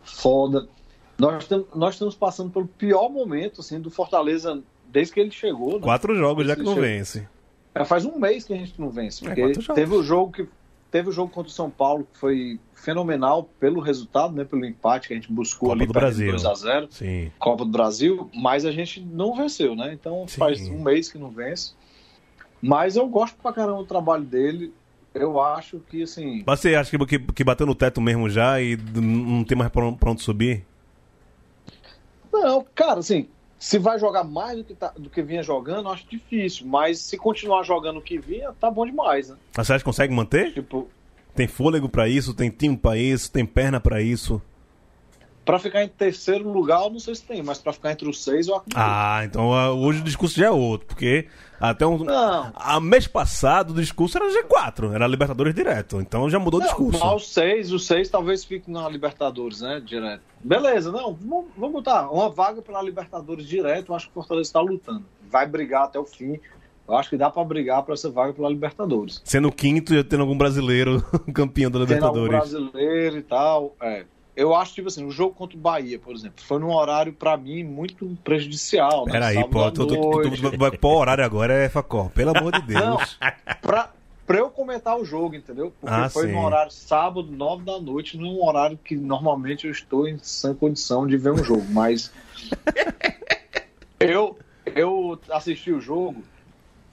Foda. Nós, tem- nós estamos passando pelo pior momento assim, do Fortaleza desde que ele chegou. né? Quatro jogos já que não Chegou. vence. É, faz um mês que a gente não vence. É, Porque jogos. teve o jogo que. Teve o jogo contra o São Paulo, que foi fenomenal pelo resultado, né? Pelo empate que a gente buscou Copa ali do Brasil. 2 a 0 Sim. Copa do Brasil, mas a gente não venceu, né? Então Sim. faz um mês que não vence. Mas eu gosto pra caramba do trabalho dele. Eu acho que, assim. Mas você acha que, que, que bateu no teto mesmo já e não tem mais pra onde subir? Não, cara, assim. Se vai jogar mais do que, tá- do que vinha jogando, eu acho difícil. Mas se continuar jogando o que vinha, tá bom demais, né? Mas Você acha que consegue manter? Tipo, Tem fôlego pra isso, tem time pra isso, tem perna pra isso. Pra ficar em terceiro lugar, eu não sei se tem, mas pra ficar entre os seis, eu acredito. Ah, então ah, hoje o discurso já é outro, porque até um. Não. A mês passado o discurso era G4, era Libertadores direto. Então já mudou o Não, discurso. mas os seis, os seis talvez fiquem na Libertadores, né? Direto. Beleza, não, vamos, vamos botar uma vaga pela Libertadores direto. Eu acho que o Fortaleza está lutando. Vai brigar até o fim. Eu acho que dá para brigar para essa vaga pela Libertadores. Sendo o quinto e tendo algum brasileiro campeão da Tem algum Libertadores. brasileiro e tal. É. Eu acho, tipo assim, o jogo contra o Bahia, por exemplo, foi num horário, para mim, muito prejudicial. Né? Peraí, pô, vai pôr horário agora, é Facó. Pelo amor de Não, Deus. pra, pra eu comentar o jogo, entendeu? Porque Ah, foi sim. no horário sábado, nove da noite, num horário que normalmente eu estou em sã condição de ver um jogo, mas eu, eu assisti o jogo,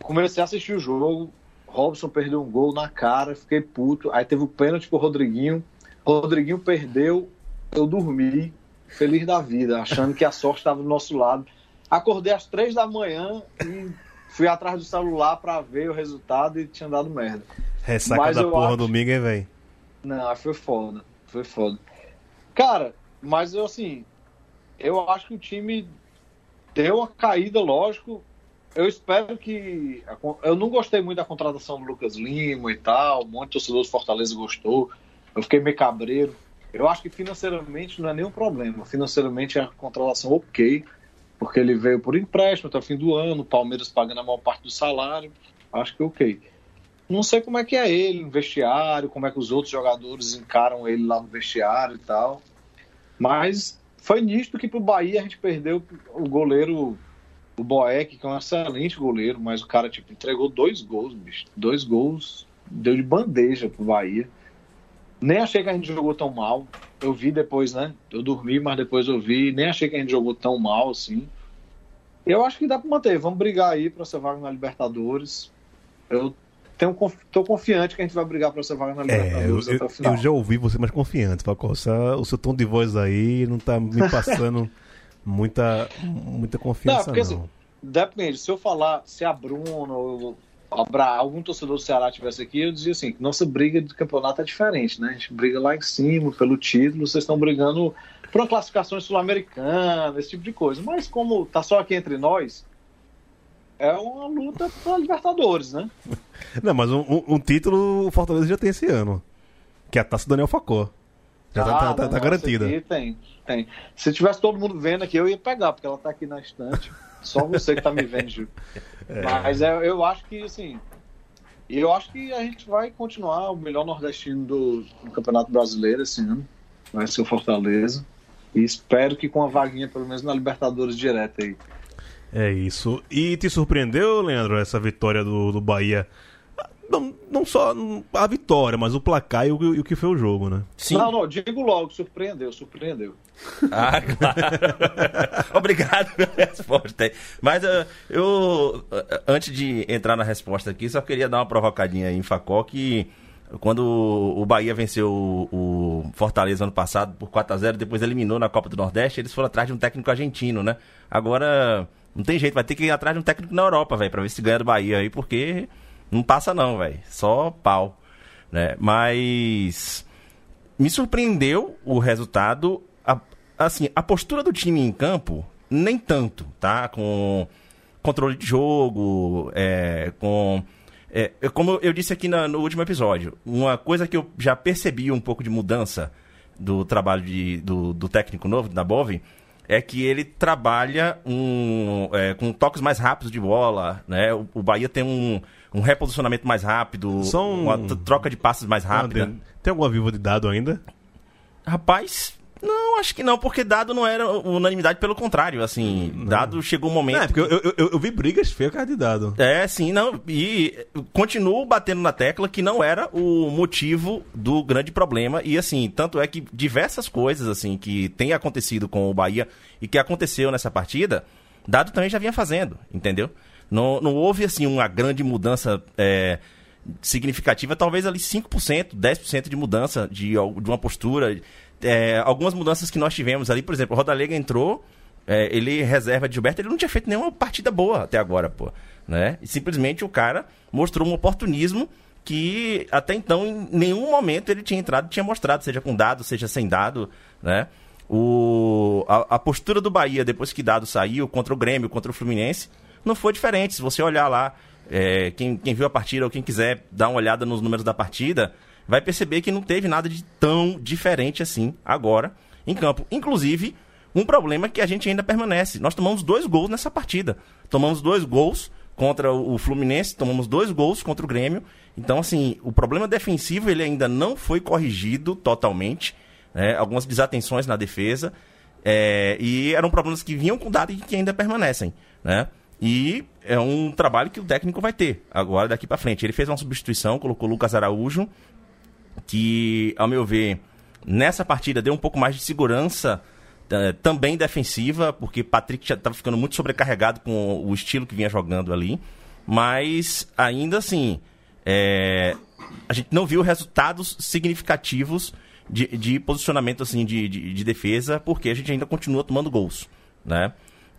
comecei a assistir o jogo, Robson perdeu um gol na cara, fiquei puto, aí teve o pênalti pro Rodriguinho, Rodriguinho perdeu, eu dormi, feliz da vida, achando que a sorte estava do nosso lado. Acordei às três da manhã e fui atrás do celular pra ver o resultado e tinha dado merda. Ressaca Mas da porra acho- domingo, hein, velho? Não, foi foda. Foi foda. Cara, mas eu assim, eu acho que o time deu uma caída, lógico. Eu espero que. Eu não gostei muito da contratação do Lucas Lima e tal. Um monte de torcedor do Fortaleza gostou. Eu fiquei meio cabreiro. Eu acho que financeiramente não é nenhum problema. Financeiramente é a contratação ok, porque ele veio por empréstimo até o fim do ano, o Palmeiras pagando a maior parte do salário. Acho que ok. Não sei como é que é ele no vestiário, como é que os outros jogadores encaram ele lá no vestiário e tal. Mas foi nisto que pro Bahia a gente perdeu o goleiro, o Boeck, que é um excelente goleiro, mas o cara tipo, entregou dois gols, bicho. Dois gols, deu de bandeja pro Bahia. Nem achei que a gente jogou tão mal. Eu vi depois, né? Eu dormi, mas depois eu vi. Nem achei que a gente jogou tão mal assim. Eu acho que dá pra manter. Vamos brigar aí pra essa vaga na Libertadores. Eu tenho, tô confiante que a gente vai brigar pra essa vaga na É, eu, Libertadores até eu, o final. eu já ouvi você mais confiante, Facó. Essa- O seu tom de voz aí não tá me passando muita, muita confiança, Não, porque não. assim, Depende, se eu falar, se a Bruno ou a Bra, algum torcedor do Ceará tivesse aqui, eu dizia assim, que nossa briga de campeonato é diferente, né? A gente briga lá em cima pelo título, vocês estão brigando por uma classificação sul-americana, esse tipo de coisa. Mas como tá só aqui entre nós, é uma luta pra Libertadores, né? Não, mas um, um- um título o Fortaleza já tem esse ano. Que é a taça do Daniel Facó. Já tá, Ah, tá- tá- não, tá garantida. Tem, tem. Se tivesse todo mundo vendo aqui, eu ia pegar, porque ela tá aqui na estante. Só você que tá me vendo, Gil. Mas é, eu acho que, assim. E eu acho que a gente vai continuar o melhor nordestino do, do Campeonato Brasileiro esse ano. Vai ser o Fortaleza. E espero que com a vaguinha, pelo menos na Libertadores direta aí. É isso. E te surpreendeu, Leandro, essa vitória do, do Bahia? Não, não só a vitória, mas o placar e o, e o que foi o jogo, né? Sim. Não, não, digo logo, surpreendeu, surpreendeu. Ah, claro. Obrigado pela resposta. aí. Mas ah, eu, ah, antes de entrar na resposta aqui, só queria dar uma provocadinha aí em Facó que quando o Bahia venceu o Fortaleza ano passado por 4 a 0 depois eliminou na Copa do Nordeste, eles foram atrás de um técnico argentino, né? Agora não tem jeito, vai ter que ir atrás de um técnico na Europa, velho, pra ver se ganha do Bahia aí, porque não passa não, velho. Só pau, né? Mas me surpreendeu o resultado. A- assim, a postura do time em campo, nem tanto, tá? Com controle de jogo, é, com. É, como eu disse aqui na- no último episódio, uma coisa que eu já percebi um pouco de mudança do trabalho de- do, do técnico novo, da Bove, é que ele trabalha um, é, com toques mais rápidos de bola, né? O, o Bahia tem um, um reposicionamento mais rápido, um- uma troca de passes mais rápida. André, Tem alguma viva de dado ainda? Rapaz, não, acho que não, porque dado não era unanimidade, pelo contrário, assim, dado chegou um momento... Não, é porque eu, eu, eu- vi brigas feias por causa de dado. É, sim, não. E continuo batendo na tecla que não era o motivo do grande problema. E assim, tanto é que diversas coisas assim que tem acontecido com o Bahia e que aconteceu nessa partida, Dado também já vinha fazendo, entendeu? Não, não houve assim uma grande mudança é, significativa, talvez ali 5%, 10% de mudança de, de uma postura. É, algumas mudanças que nós tivemos ali, por exemplo, o Rodalega entrou, é, ele reserva de Gilberto, ele não tinha feito nenhuma partida boa até agora, pô. Né? E simplesmente o cara mostrou um oportunismo que até então em nenhum momento ele tinha entrado, tinha mostrado, seja com dado, seja sem dado, né? O, a, a postura do Bahia depois que dado saiu contra o Grêmio, contra o Fluminense, não foi diferente. Se você olhar lá, é, quem, quem viu a partida ou quem quiser dar uma olhada nos números da partida, vai perceber que não teve nada de tão diferente assim agora em campo. Inclusive, um problema que a gente ainda permanece. Nós tomamos dois gols nessa partida. Tomamos dois gols contra o Fluminense, tomamos dois gols contra o Grêmio. Então, assim, o problema defensivo ele ainda não foi corrigido totalmente. né? Algumas desatenções na defesa. é, e eram problemas que vinham com dado e que ainda permanecem. Né? E é um trabalho que o técnico vai ter agora daqui para frente. Ele fez uma substituição, colocou o Lucas Araújo, que, ao meu ver, nessa partida deu um pouco mais de segurança eh, também defensiva, porque Patrick já estava ficando muito sobrecarregado com o estilo que vinha jogando ali. Mas, ainda assim, eh, a gente não viu resultados significativos de, de posicionamento assim, de, de, de defesa, porque a gente ainda continua tomando gols. Né?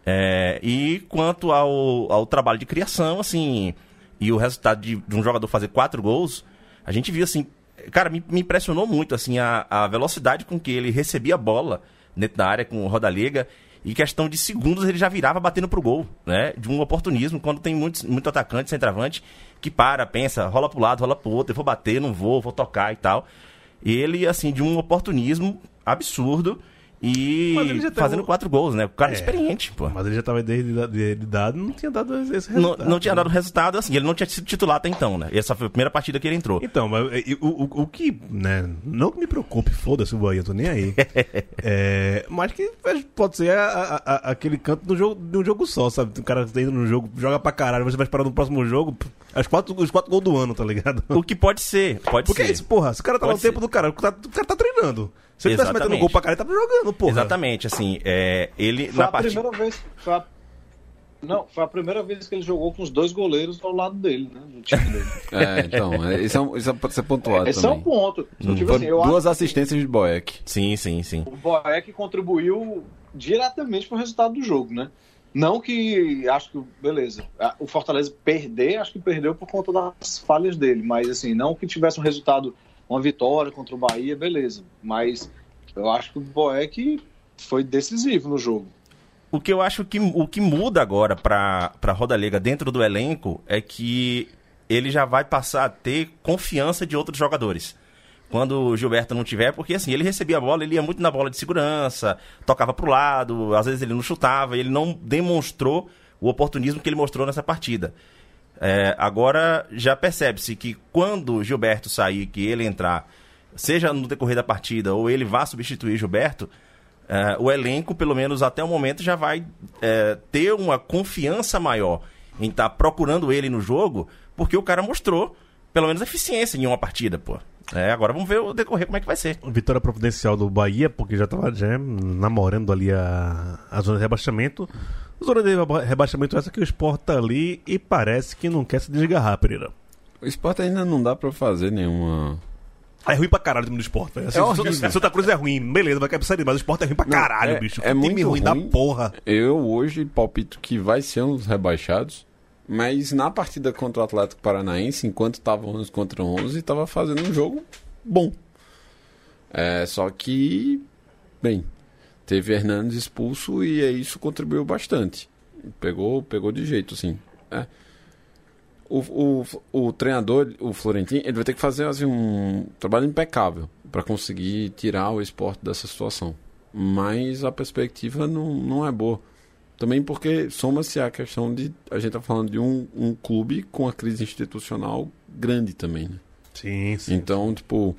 É, e quanto ao, ao trabalho de criação, assim, e o resultado de, de um jogador fazer quatro gols, a gente viu assim, cara, me, me impressionou muito assim a, a velocidade com que ele recebia a bola dentro da área com o Rodalega e questão de segundos ele já virava batendo pro gol, né? De um oportunismo quando tem muitos, muito atacante, centroavante que para, pensa, rola pro lado, rola pro outro, eu vou bater, não vou, vou tocar e tal. Ele assim de um oportunismo absurdo e fazendo um- quatro gols, né? O cara é É. experiente, pô. Mas ele já tava desde de, de dado, não tinha dado esse Não, resultado. não tinha dado resultado, assim, ele não tinha sido titular até então, né? Essa foi a primeira partida que ele entrou. Então, mas e, o, o, o que, né, não que me preocupe, foda-se o Bahia, tô nem aí. é, mas que pode ser a- a- a- aquele canto do jogo, de um jogo só, sabe? O cara tá indo no jogo, joga pra caralho, você vai esperar no próximo jogo, as quatro, os quatro gols do ano, tá ligado? O que pode ser, pode Porque ser. é isso, porra, se o cara tá lá Pode no tempo ser. do cara, o cara, o cara tá treinando. Se ele tivesse metendo Exatamente. gol pra caralho, ele tava jogando, porra. Exatamente, assim, é, ele Foi na a partida... primeira vez. Foi a... Não, foi a primeira vez que ele jogou com os dois goleiros ao lado dele, né? No time dele. É, então, é, isso, é, um- isso pode ser pontuado Esse é um também. ponto. Tipo Foi assim, eu duas acho assistências de Boeck. Sim, sim, sim. o Boeck contribuiu diretamente pro resultado do jogo, né? Não que acho que, beleza, a- o Fortaleza perder, acho que perdeu por conta das falhas dele, mas assim, não que tivesse um resultado, uma vitória contra o Bahia, beleza. Mas eu acho que o Boeck foi decisivo no jogo. O que eu acho que o que muda agora pra, pra Rodalega dentro do elenco é que ele já vai passar a ter confiança de outros jogadores. Quando o Gilberto não tiver, porque assim, ele recebia a bola, ele ia muito na bola de segurança, tocava pro lado, às vezes ele não chutava, ele não demonstrou o oportunismo que ele mostrou nessa partida. É, agora já percebe-se que quando Gilberto sair, que ele entrar, seja no decorrer da partida ou ele vá substituir Gilberto, é, o elenco, pelo menos até o momento, já vai é, ter uma confiança maior em estar procurando ele no jogo, porque o cara mostrou, pelo menos, eficiência em uma partida, pô. É, agora vamos ver o decorrer como é que vai ser. Vitória providencial do Bahia, porque já tava já, namorando ali a, a zona de rebaixamento. Zona de reba- rebaixamento essa que o Sport tá ali e parece que não quer se desgarrar, Pereira. O esporte ainda não dá pra fazer nenhuma. É ruim pra caralho o time do Sport, velho. Assim, É horrível. Santa- Santa Cruz é ruim, beleza, vai cair pra série, mas o Sport é ruim pra Não, caralho, é- bicho. é time muito ruim da ruim. porra. Eu hoje palpito que vai ser um dos rebaixados, mas na partida contra o Atlético Paranaense, enquanto tava 11 contra 11, tava fazendo um jogo bom. É, só que, bem, teve Hernandes expulso e aí isso contribuiu bastante. Pegou, pegou de jeito, assim. É. O, o, o treinador, o Florentino, ele vai ter que fazer assim, um trabalho impecável para conseguir tirar o esporte dessa situação. Mas a perspectiva não, não é boa. Também porque soma-se a questão de. A gente tá falando de um, um clube com a crise institucional grande também, né? Sim, sim. Então, tipo,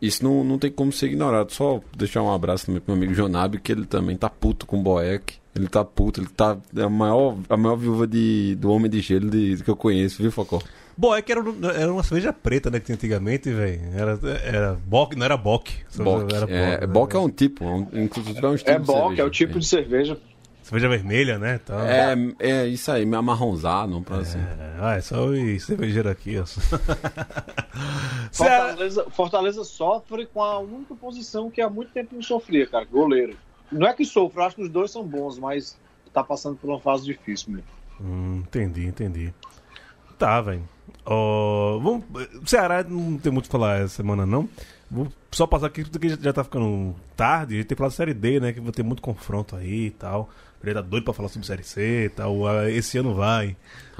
isso não, não tem como ser ignorado. Só deixar um abraço também pro meu amigo Jonabi, que ele também tá puto com o Boeck. Ele tá puto, ele tá. É a maior, a maior viúva de, do Homem de Gelo de, que eu conheço, viu, Focó? Boeck era, era uma cerveja preta, né, que tinha antigamente, velho. Era, era Bock, não era Bock. Bock. Era é, né? Bock é um tipo, é um- inclusive é um estilo É de bom, cerveja. que é o tipo de cerveja. Cerveja vermelha, né? Então, É, é isso aí, meio amarronzado, pra assim. É, ah, é só os cervejeiros aqui, ó. Fortaleza, Fortaleza sofre com a única posição que há muito tempo não sofria, cara, goleiro. Não é que sofre, eu acho que os dois são bons, mas tá passando por uma fase difícil mesmo. Hum, entendi, entendi. Tá, velho. Ó, vamos... Ceará não tem muito o que falar essa semana, não. Vou só passar aqui porque já tá ficando tarde. A gente tem que falar de Série D, né? Que vai ter muito confronto aí e tal. Ele tá doido pra falar sobre Série C e tal. Ah, Esse ano vai.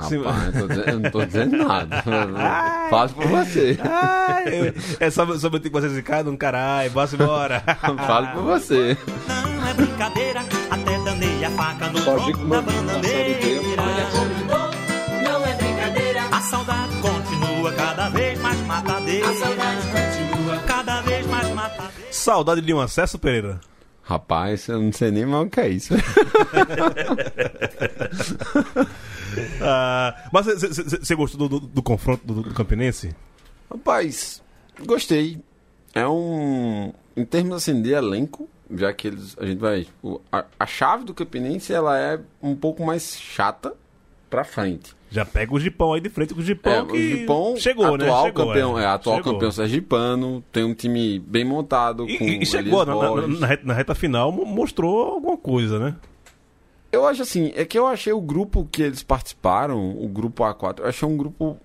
Sim, Rapaz, eu, dizendo- eu não tô dizendo nada. Faz por você. Ai, é só, só eu ter que fazer esse cara, um caralho. Bora embora. Fale por você. Não é brincadeira, até danei a faca no tronco da bananeira. Não é brincadeira, A saudade continua cada vez mais matadeira. a saudade continua. Cada vez mais matadeira. Saudade de um acesso, Pereira? Rapaz, eu não sei nem mais o que é isso. Ah, mas você gostou do, do- do confronto do, do Campinense? Rapaz, gostei. É um. Em termos assim de elenco, já que eles. A gente vai. o- a, a chave do Campinense ela é um pouco mais chata pra frente. Já pega o Gipão aí de frente com o Gipão É, que o Gipão, chegou, né? atual Chegou, campeão, é, atual Chegou. campeão sergipano, tem um time bem montado E, com e- chegou, na, na- na reta, na reta final, mo- mostrou alguma coisa, né? Eu acho assim, é que eu achei o grupo que eles participaram, o grupo A4, eu achei um grupo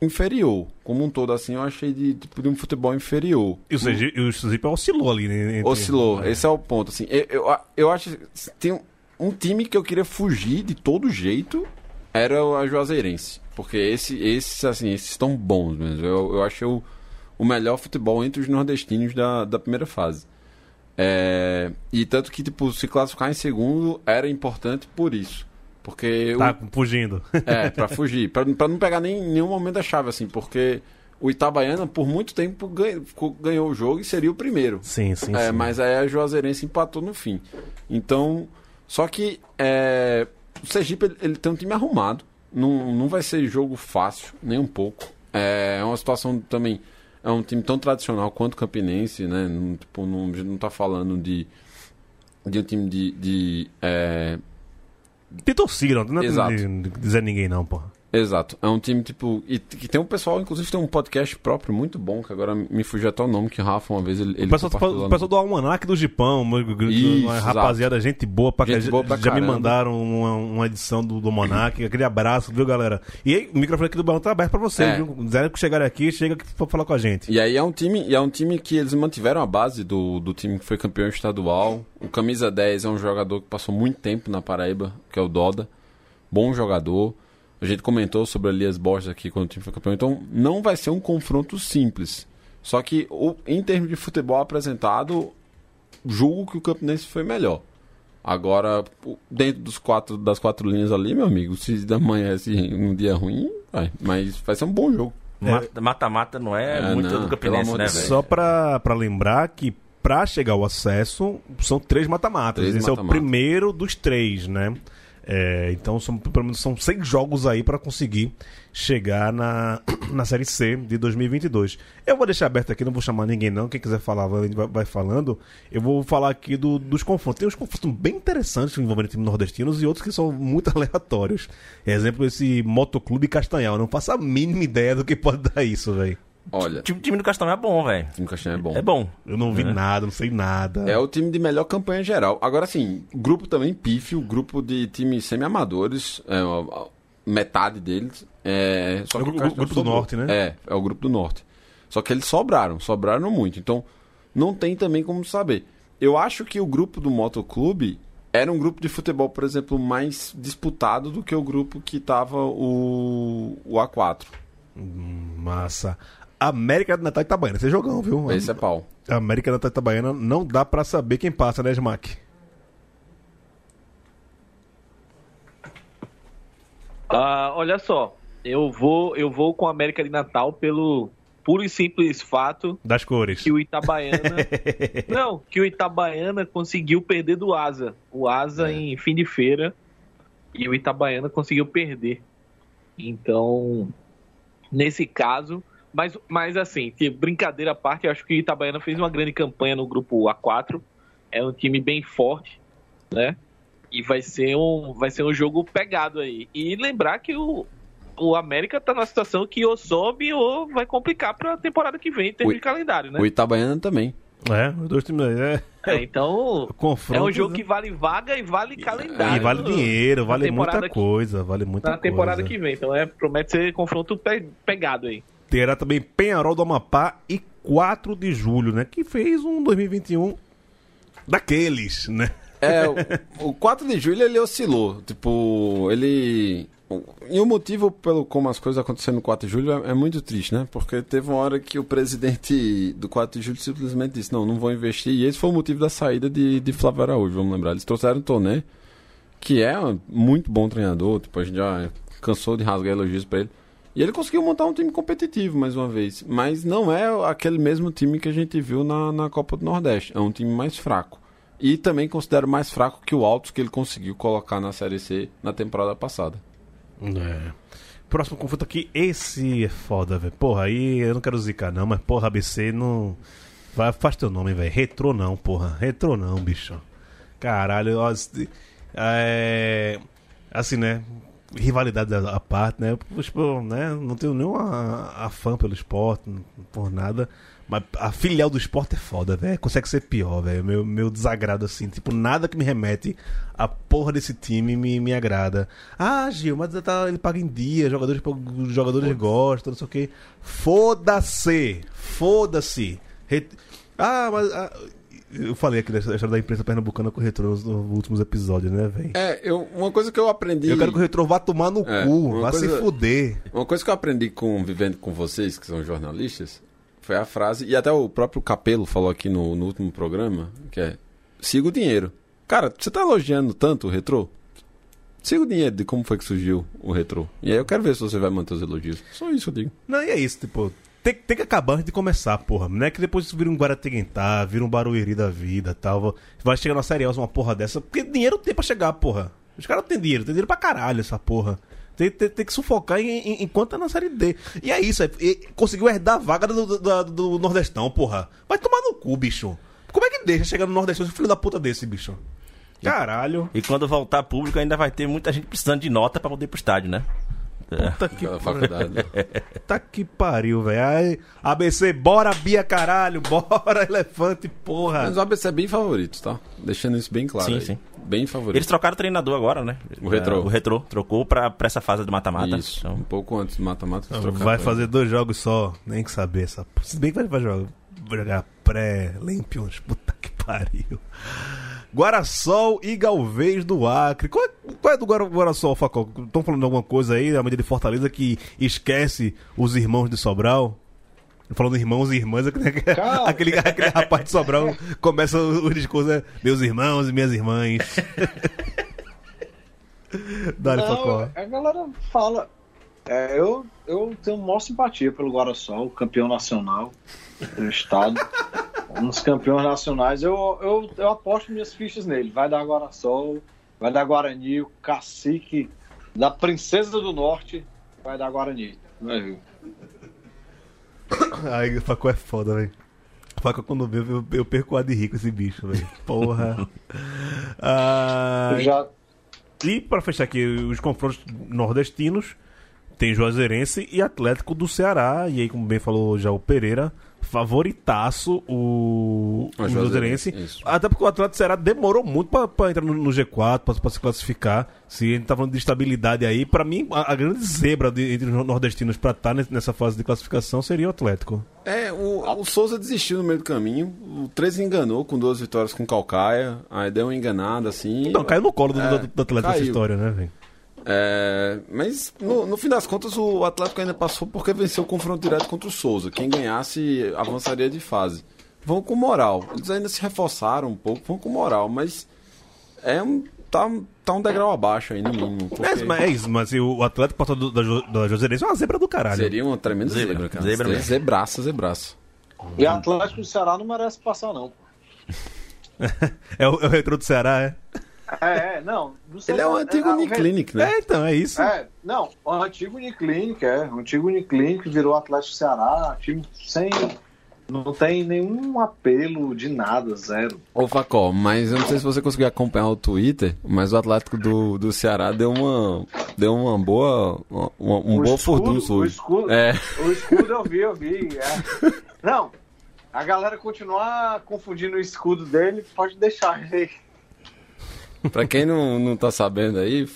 inferior. Como um todo, assim, eu achei de, tipo, de um futebol inferior. E o, o Sergipe oscilou ali, né? entre- Oscilou, esse é o ponto. Assim, eu, eu, eu acho que tem um time que eu queria fugir de todo jeito era a Juazeirense. Porque esse, esses, assim, esses estão bons mesmo. Eu, eu achei o, o melhor futebol entre os nordestinos da, da primeira fase. É, e tanto que, tipo, se classificar em segundo era importante por isso. Porque o- Tá fugindo. é, pra fugir. Pra, pra não pegar nem nenhum momento da chave, assim, porque o Itabaiana, por muito tempo, ganhou, ganhou o jogo e seria o primeiro. sim, sim, É, sim. mas aí a Juazeirense empatou no fim. Então, só que é, o Sergipe ele, ele tem um time arrumado. Não, não vai ser jogo fácil, nem um pouco. É, é uma situação também. É um time tão tradicional quanto o Campinense, né? Não, tipo, não, a gente não tá falando de, de um time de. de é, Tem torcida, não é de, de dizer ninguém não, porra. Exato. É um time, tipo. E que tem um pessoal, inclusive tem um podcast próprio muito bom, que agora me fugiu até o nome, que o Rafa uma vez ele. ele O pessoal, lá o pessoal do Almanac do Gipão, uma, uma rapaziada, gente boa pra Gente já, boa pra já me caramba. mandaram uma, uma edição do, do Almanac. Aquele abraço, viu, galera? E aí, o microfone aqui do Balão tá aberto pra vocês, É. viu? Quiserem que chegarem aqui, chega aqui pra falar com a gente. E aí é um time, e é um time que eles mantiveram a base do, do time que foi campeão estadual. O camisa 10 é um jogador que passou muito tempo na Paraíba, que é o Doda. Bom jogador. A gente comentou sobre o Elias Borges aqui quando o time foi campeão. Então não vai ser um confronto simples. Só que o- em termos de futebol apresentado, julgo que o Campinense foi melhor. Agora, dentro dos quatro, das quatro linhas ali, meu amigo, se amanhece um dia ruim, vai. Mas vai ser um bom jogo. Mata- Mata-mata não é, É, muito não, do Campinense, né? Só pra, pra lembrar que pra chegar ao acesso, são três mata-matas. Esse é o primeiro dos três, né? É, então são, pelo menos são seis jogos aí pra conseguir chegar na, na Série C de 2022. Eu vou deixar aberto aqui, não vou chamar ninguém não. Quem quiser falar vai, vai- falando. Eu vou falar aqui do- dos confrontos. Tem uns confrontos bem interessantes envolvendo times nordestinos e outros que são muito aleatórios. Exemplo, esse Motoclube Castanhal. Não faço a mínima ideia do que pode dar isso, velho. Olha, O time, time do Castelão é bom, velho. o time Castanha é bom. É bom. Eu não vi É. nada, não sei nada. É o time de melhor campanha geral. Agora sim, grupo também pífio, grupo de times semi-amadores, é, metade deles. É, só É o Castanha grupo do sobrou. Norte, né? É, é o grupo do Norte. Só que eles sobraram, sobraram muito. Então, não tem também como saber. Eu acho que o grupo do Motoclube era um grupo de futebol, por exemplo, mais disputado do que o grupo que tava o, o A4. Massa. América do Natal e Itabaiana, esse é jogão, viu? Esse é pau. América do Natal e Itabaiana não dá pra saber quem passa, né, Smack? Ah, olha só, eu vou, eu vou com a América de Natal pelo puro e simples fato Das cores. que o Itabaiana. não, que o Itabaiana conseguiu perder do Asa. O Asa em fim de feira. E o Itabaiana conseguiu perder. Então, nesse caso. Mas, mas assim, que brincadeira à parte, eu acho que o Itabaiana fez uma grande campanha no grupo A4. É um time bem forte, né? E vai ser um, vai ser um jogo pegado aí. E lembrar que o, o América tá numa situação que ou sobe ou vai complicar pra temporada que vem, em termos O- de calendário, né? O Itabaiana também. É, os dois times aí. É, É, então, confronto. é um jogo né? que vale vaga e vale calendário. E vale dinheiro, na vale temporada muita que- coisa, vale muita Na temporada coisa. que vem. Então, é, promete ser confronto pe- pegado aí. Terá também Penharol do Amapá e 4 de julho, né? Que fez um 2021 daqueles, né? É, o, o 4 de julho ele oscilou. Tipo, ele. E o motivo pelo como as coisas aconteceram no 4 de julho é, é muito triste, né? Porque teve uma hora que o presidente do 4 de julho simplesmente disse: Não, não vou investir. E esse foi o motivo da saída de, de Flávio Araújo, vamos lembrar. Eles trouxeram o Toné, que é um muito bom treinador. Tipo, a gente já cansou de rasgar elogios pra ele. E ele conseguiu montar um time competitivo mais uma vez. Mas não é aquele mesmo time que a gente viu na, na Copa do Nordeste. É um time mais fraco. E também considero mais fraco que o Altos que ele conseguiu colocar na Série C na temporada passada. É. Próximo confronto aqui, esse é foda, velho. Porra, aí eu não quero zicar não, mas porra, ABC não. Vai, faz teu nome, velho. Retrô não, porra. Retrô não, bicho. Caralho, ó, é. Assim, né? Rivalidade à parte, né? Tipo, né? Não tenho nenhuma afã pelo esporte, por nada. Mas a filial do esporte é foda, velho. Consegue ser pior, velho. Meu, meu desagrado, assim. Tipo, nada que me remete a porra desse time me, me agrada. Ah, Gil, mas tá, ele paga em dia, jogadores, os jogadores gostam, não sei o quê. Foda-se! Foda-se! Re- Ah, mas. ah, eu falei aqui da história da imprensa pernambucana com o Retrô nos últimos episódios, né, velho? É, eu, uma coisa que eu aprendi. Eu quero que o Retrô vá tomar no É, cu, vá coisa- se fuder. Uma coisa que eu aprendi com vivendo com vocês, que são jornalistas, foi a frase, e até o próprio Capelo falou aqui no, no último programa, que é siga o dinheiro. Cara, você tá elogiando tanto o retrô? Siga o dinheiro de como foi que surgiu o retrô. E aí eu quero ver se você vai manter os elogios. Só isso eu digo. Não, e é isso, tipo, tem, tem que acabar antes de começar, porra. Não é que depois vira um Guaratinguetá, vira um Barueri da vida tal. Vai chegar na Série A uma porra dessa, porque dinheiro tem pra chegar, porra. Os caras têm dinheiro, tem dinheiro pra caralho essa porra. Tem, tem, tem que sufocar em- em- enquanto tá na Série D. E é isso, é, e conseguiu herdar a vaga do, do, do- Nordestão, porra. Vai tomar no cu, bicho. Como é que deixa chegar no Nordestão esse filho da puta desse, bicho? Caralho. E quando voltar público, ainda vai ter muita gente precisando de nota pra poder ir pro estádio, né? É. Puta que, faculdade. puta que pariu, velho. Ai, ABC, bora Bia, caralho. Bora Elefante, porra. Mas o ABC é bem favorito, tá? Deixando isso bem claro. Sim, aí. sim. Bem favorito. Eles trocaram o treinador agora, né? O Retrô. É, o Retrô. Trocou pra, pra essa fase do mata-mata. Isso. Então, Um pouco antes do mata-mata. Vai fazer dois jogos só, nem que saber essa. Se bem que vai, jogar, jogar pré-Lampions, puta que pariu. Guarassol e Galvez do Acre. Qual é, qual é do Guara, Guarassol, Facol? Estão falando de alguma coisa aí, da medida de Fortaleza, que esquece os irmãos de Sobral? Falando irmãos e irmãs, aquele, aquele, rapaz de Sobral começa o, o discurso, é, meus irmãos e minhas irmãs. Dá-lhe, Facol. A galera fala. É, eu, eu tenho maior simpatia pelo Guarasol, campeão nacional do estado. um dos campeões nacionais. Eu, eu, eu aposto minhas fichas nele. Vai dar Guarasol, vai dar Guarani, o cacique da Princesa do Norte vai dar Guarani. Ver. Ai, Facol é foda, velho. Facol quando vê, eu, eu perco ar de rico esse bicho, velho. Porra. Ah, já, E para fechar aqui os confrontos nordestinos, tem Juazeirense e Atlético do Ceará. E aí, como bem falou já o Pereira, favoritaço o, O o Juazeirense. Até porque o Atlético Ceará demorou muito pra, pra entrar no, no G4, pra, pra se classificar. Se a gente tá falando de estabilidade aí, pra mim, a, a grande zebra de- entre os nordestinos pra estar nessa fase de classificação seria o Atlético. É, o, o Souza desistiu no meio do caminho. O 13 enganou com duas vitórias com Calcaia. Aí deu uma enganada assim. Não, caiu no colo do, É, do, do Atlético essa caiu. história, né, velho? É, mas no, no fim das contas o Atlético ainda passou porque venceu o confronto direto contra o Souza. Quem ganhasse avançaria de fase. Vão com moral. Eles ainda se reforçaram um pouco, vão com moral, mas é um tá, tá um degrau abaixo aí no mínimo. porque É, mas é isso, mas e o Atlético passou do, da, da é uma zebra do caralho. seria uma tremenda Zebra, zebra, cara. zebra zebraça, zebraça. E Atlético do Ceará não merece passar, não. É o, é o retrô do Ceará, é? É, é, não. não sei Ele é se- um antigo é, Uniclinic, né? É, então, é isso. É, não, o antigo Uniclinic, é. O antigo Uniclinic virou Atlético do Ceará, time sem. Não tem nenhum apelo de nada, zero. Ô Facó, mas eu não sei se você conseguiu acompanhar o Twitter, mas o Atlético do, do Ceará deu uma. Deu uma boa. Uma, um O bom escudo- furdunço o hoje. escudo- É. O escudo eu vi, eu vi. é. Não, a galera continuar confundindo o escudo dele, pode deixar ele. Pra quem não, não tá sabendo aí,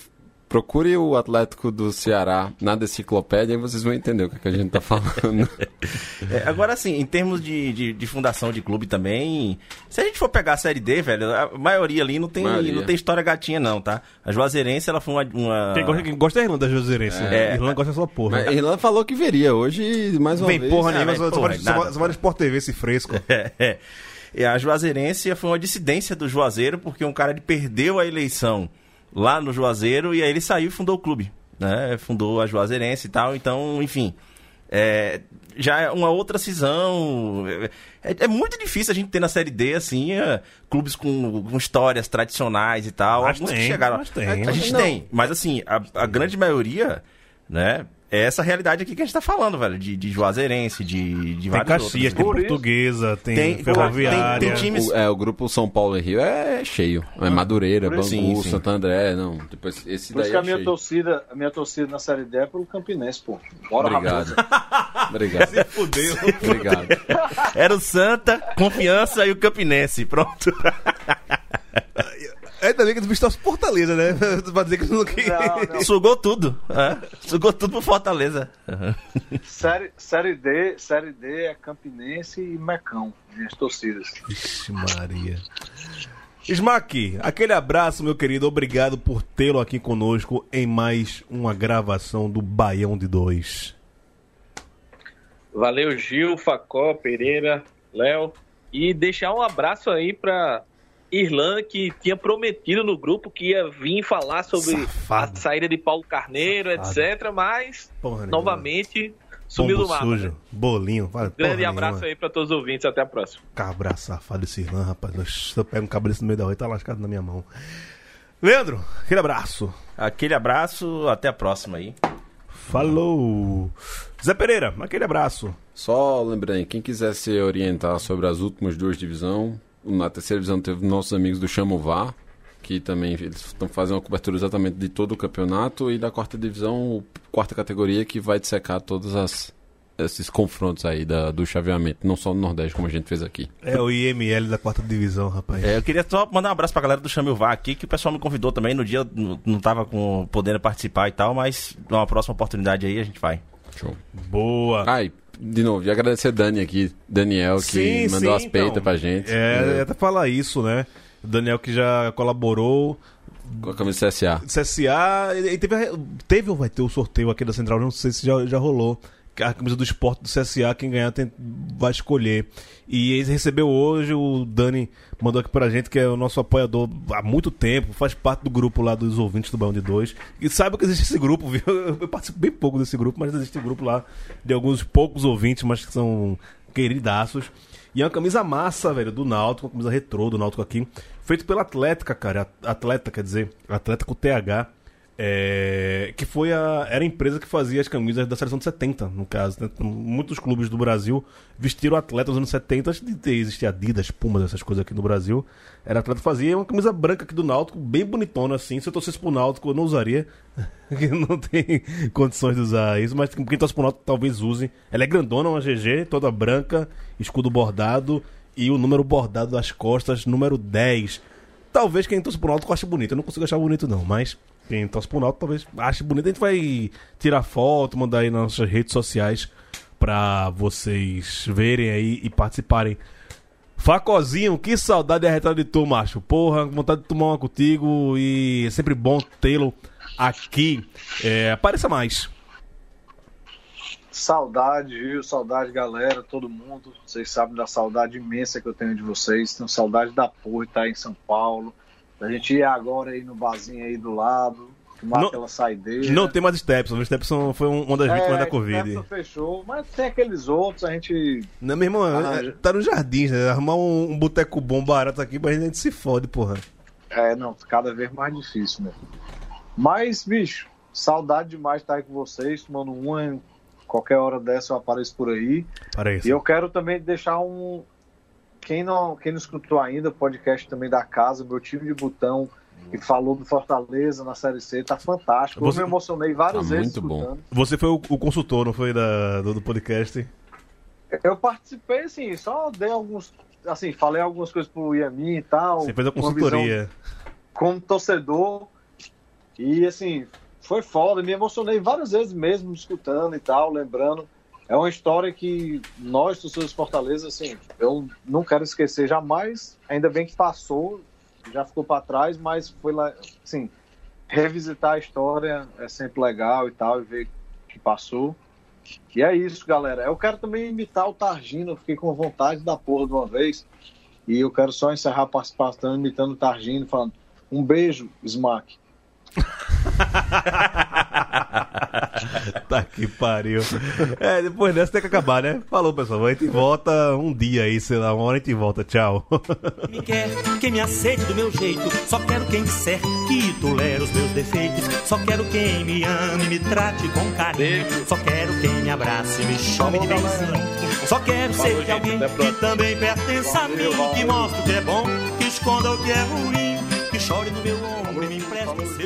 procure o Atlético do Ceará na enciclopédia e vocês vão entender o que, que a gente tá falando. É, agora, assim, em termos de, de, de fundação de clube também, se a gente for pegar a Série D, velho, a maioria ali não tem, Maioria. não tem história gatinha, não, tá? A Juazeirense, ela foi uma... uma- Quem gosta, quem gosta é a Irlanda da Juazeirense. É. Irlanda gosta dessa porra. Mas a Irlanda falou que veria hoje, mais uma Vem vez. porra é, nenhuma, vem só, só, porra, vai- nada. só, só no Sport TV esse fresco. É, é. E a Juazeirense foi uma dissidência do Juazeiro, porque um cara ele perdeu a eleição lá no Juazeiro e aí ele saiu e fundou o clube. Né? Fundou a Juazeirense e tal. Então, enfim. é, já é uma outra cisão. É, é muito difícil a gente ter na Série D, assim, é, clubes com, com histórias tradicionais e tal. Mas Alguns que tem, chegaram. mas tem. A gente Não. tem, mas assim, a, a grande maioria, né? É essa realidade aqui que a gente tá falando, velho. De, de Juazeirense, de, de Tem vários Caxias, outros. tem Portuguesa, tem, Tem- Ferroviária. tem- tem time- O, é, o grupo São Paulo e Rio é cheio. É Madureira, Por isso- Bangu, Sim, sim. Santo André, não. Tipo, esse Por daí isso que é a minha cheio. torcida, a minha torcida na Série D é pelo Campinense, pô. Bora, Obrigado. Obrigado. Fudeu. Obrigado. Era o Santa, Confiança e o Campinense. Pronto. Ainda bem que eles bichos Fortaleza, né? pra dizer que não... Não, não. Sugou tudo. é. Sugou tudo pro Fortaleza. Série, série D, Série D é Campinense e Mecão, minhas torcidas. Vixe Maria. Smack, aquele abraço, meu querido. Obrigado por tê-lo aqui conosco em mais uma gravação do Baião de Dois. Valeu, Gil, Facó, Pereira, Léo. E deixar um abraço aí pra Irlan, que tinha prometido no grupo que ia vir falar sobre Safado. a saída de Paulo Carneiro, Safado. etc. Mas, Porra nenhuma. novamente, sumiu Pombo do mapa. sujo, né? bolinho. Fala, Grande abraço nenhuma. aí pra todos os ouvintes. Até a próxima. Cabra safado esse Irlan, rapaz. Se eu pego um cabeça no meio da rua, tá lascado na minha mão. Leandro, aquele abraço. Aquele abraço, até a próxima aí. Falou. Zé Pereira, aquele abraço. Só lembrando, quem quiser se orientar sobre as últimas duas divisões, na terceira divisão teve nossos amigos do Chamová, que também eles estão fazendo uma cobertura exatamente de todo o campeonato, e da quarta divisão, o- quarta categoria, que vai dissecar todos as, esses confrontos aí da, do chaveamento, não só no Nordeste, como a gente fez aqui. É o IML da quarta divisão, rapaz. É, eu queria só mandar um abraço pra galera do Chamilvá aqui, que o pessoal me convidou também. No dia não, não tava com, podendo participar e tal, mas numa próxima oportunidade aí a gente vai. Show. Boa. Ai, de novo, e agradecer a Dani aqui, Daniel, que Sim, mandou sim, as peitas então. pra gente. É, é até falar isso, né? O Daniel que já colaborou. Com a camisa CSA. CSA, e teve, teve ou vai ter o sorteio aqui da Central, não sei se já, já rolou. A camisa do esporte do CSA, quem ganhar tem- vai escolher. E ele recebeu hoje, o Dani mandou aqui pra gente, que é o nosso apoiador há muito tempo, faz parte do grupo lá dos ouvintes do Baião de Dois. E saiba que existe esse grupo, viu? Eu participo bem pouco desse grupo, mas existe um grupo lá de alguns poucos ouvintes, mas que são queridaços. E é uma camisa massa, velho, do Náutico, uma camisa retrô do Náutico aqui. Feito pela Atlética, cara. Atleta, quer dizer, Atleta com TH. É, que foi a, era a empresa que fazia as camisas da seleção de 70, no caso. Né? Muitos clubes do Brasil vestiram atletas nos anos 70, antes de existir Adidas, Pumas, essas coisas aqui no Brasil. Era atleta fazia uma camisa branca aqui do Náutico, bem bonitona assim. Se eu torcesse pro Náutico, eu não usaria, não tem condições de usar isso, mas quem torce pro Náutico talvez use. Ela é grandona, uma GG, toda branca, escudo bordado e o número bordado das costas, número 10. Talvez quem torce pro Náutico ache bonito. Eu não consigo achar bonito, não, mas quem torce pro Náutico talvez ache bonito. A gente vai tirar foto, mandar aí nas nossas redes sociais pra vocês verem aí e participarem. Facozinho, que saudade arretada de tu, macho. Porra, vontade de tomar uma contigo e é sempre bom tê-lo aqui. É, apareça mais. Saudade, viu? Saudade, galera, todo mundo. Vocês sabem da saudade imensa que eu tenho de vocês. Tenho saudade da porra de estar em São Paulo. Da gente ir agora aí no barzinho aí do lado, tomar Não- aquela saideira. Não tem mais Stepson. O Stepson foi um- uma das vítimas é, da Covid. Stepson fechou, mas tem aqueles outros, a gente. Não, meu irmão, Ah, é- tá no jardim, né? Arrumar um, um boteco bom barato aqui pra gente se fode, porra. É, não, cada vez mais difícil, né? Mas, bicho, saudade demais de estar aí com vocês, tomando uma. Qualquer hora dessa eu apareço por aí. Parece. E eu quero também deixar um. Quem não, quem não escutou ainda, o podcast também da casa, meu time de botão, que falou do Fortaleza na Série C, tá fantástico. Você- Eu me emocionei várias Tá vezes muito bom. escutando. Você foi o, o consultor, não foi, da, do, do podcast? Eu participei, assim, só dei alguns. Assim, falei algumas coisas pro Yamin e tal. Você fez a consultoria. como torcedor. E assim, foi foda, me emocionei várias vezes mesmo escutando e tal, lembrando. É uma história que nós, torcedores Fortaleza, assim, eu não quero esquecer jamais. Ainda bem que passou, já ficou para trás, mas foi lá, assim, revisitar a história é sempre legal e tal, e ver que passou. E é isso, galera. Eu quero também imitar o Targino, eu fiquei com vontade da porra de uma vez. E eu quero só encerrar a participação imitando o Targino, falando um beijo, Smack. tá que pariu. É, depois dessa tem que acabar, né? Falou, pessoal. A gente volta um dia aí, sei lá, uma hora a gente volta. Tchau. me quer, quem me aceite do meu jeito. Só quero quem disser que tolera os meus defeitos. Só quero quem me ame, me trate com carinho. Só quero quem me abrace, me chame de benzinho. Só quero ser de alguém que também pertence a mim. Que mostre o que é bom, que esconda o que é ruim. Que chore no meu ombro e me empreste o seu sorriso.